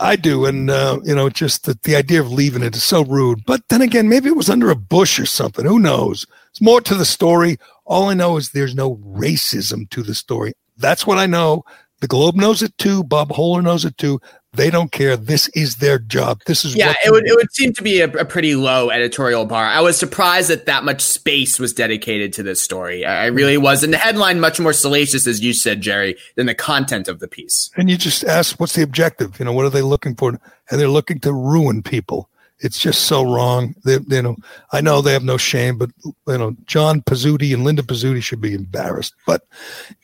I do, and uh, you know, just the, the idea of leaving it is so rude. But then again, maybe it was under a bush or something. Who knows? It's more to the story. All I know is there's no racism to the story. That's what I know. The Globe knows it too. Bob Hohler knows it too. They don't care. This is their job. This is yeah. it would do. it would seem to be a, a, pretty low editorial bar. I was surprised that that much space was dedicated to this story. I, I really was. And the headline much more salacious, as you said, Gerry, than the content of the piece. And you just ask, what's the objective? You know, what are they looking for? And they're looking to ruin people. It's just so wrong. They, you know, I know they have no shame, but you know, John Pizzuti and Linda Pizzuti should be embarrassed. But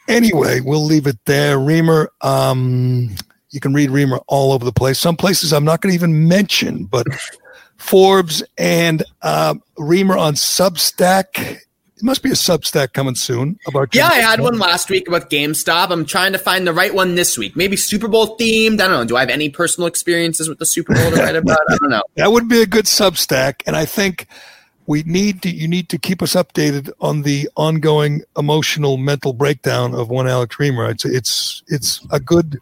anyway, we'll leave it there. Reimer, um, you can read Reimer all over the place. Some places I'm not going to even mention, but [LAUGHS] Forbes and uh, Reimer on Substack it must be a Substack coming soon about. Yeah, I had one last week about GameStop. I'm trying to find the right one this week. Maybe Super Bowl themed. I don't know. Do I have any personal experiences with the Super Bowl to write about? I don't know. [LAUGHS] that would be a good Substack, and I think we need to. You need to keep us updated on the ongoing emotional mental breakdown of one Alex Reimer. It's it's it's a good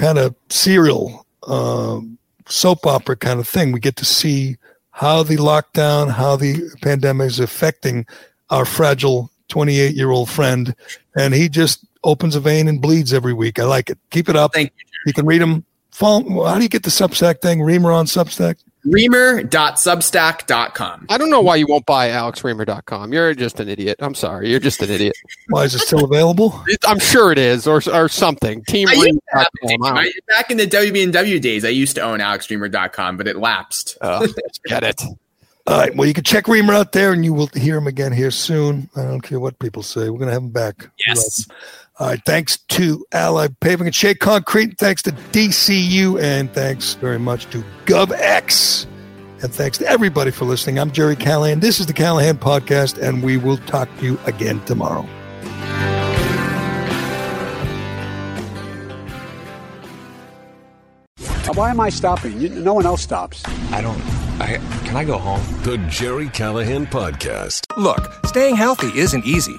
kind of serial um, soap opera kind of thing. We get to see how the lockdown, how the pandemic is affecting our fragile 28 year old friend, and he just opens a vein and bleeds every week. I like it. Keep it up. Thank you. You can read him. Follow, how do you get the Substack thing? Reimer on Substack? Reimer.substack.com. I don't know why you won't buy alexreimer.com. You're just an idiot. I'm sorry. You're just an idiot. Why is it still available? I'm sure it is, or or something. Team Back in the WBW days, I used to own alexreimer.com, but it lapsed. Oh, get it. All right. Well, you can check Reimer out there, and you will hear him again here soon. I don't care what people say. We're going to have him back. Yes. All right. Thanks to Allied Paving and Shea Concrete. Thanks to DCU, and thanks very much to GovX. And thanks to everybody for listening. I'm Gerry Callahan. This is the Callahan Podcast, and we will talk to you again tomorrow. Why am I stopping? No one else stops. I don't. I can I go home? The Gerry Callahan Podcast. Look, staying healthy isn't easy.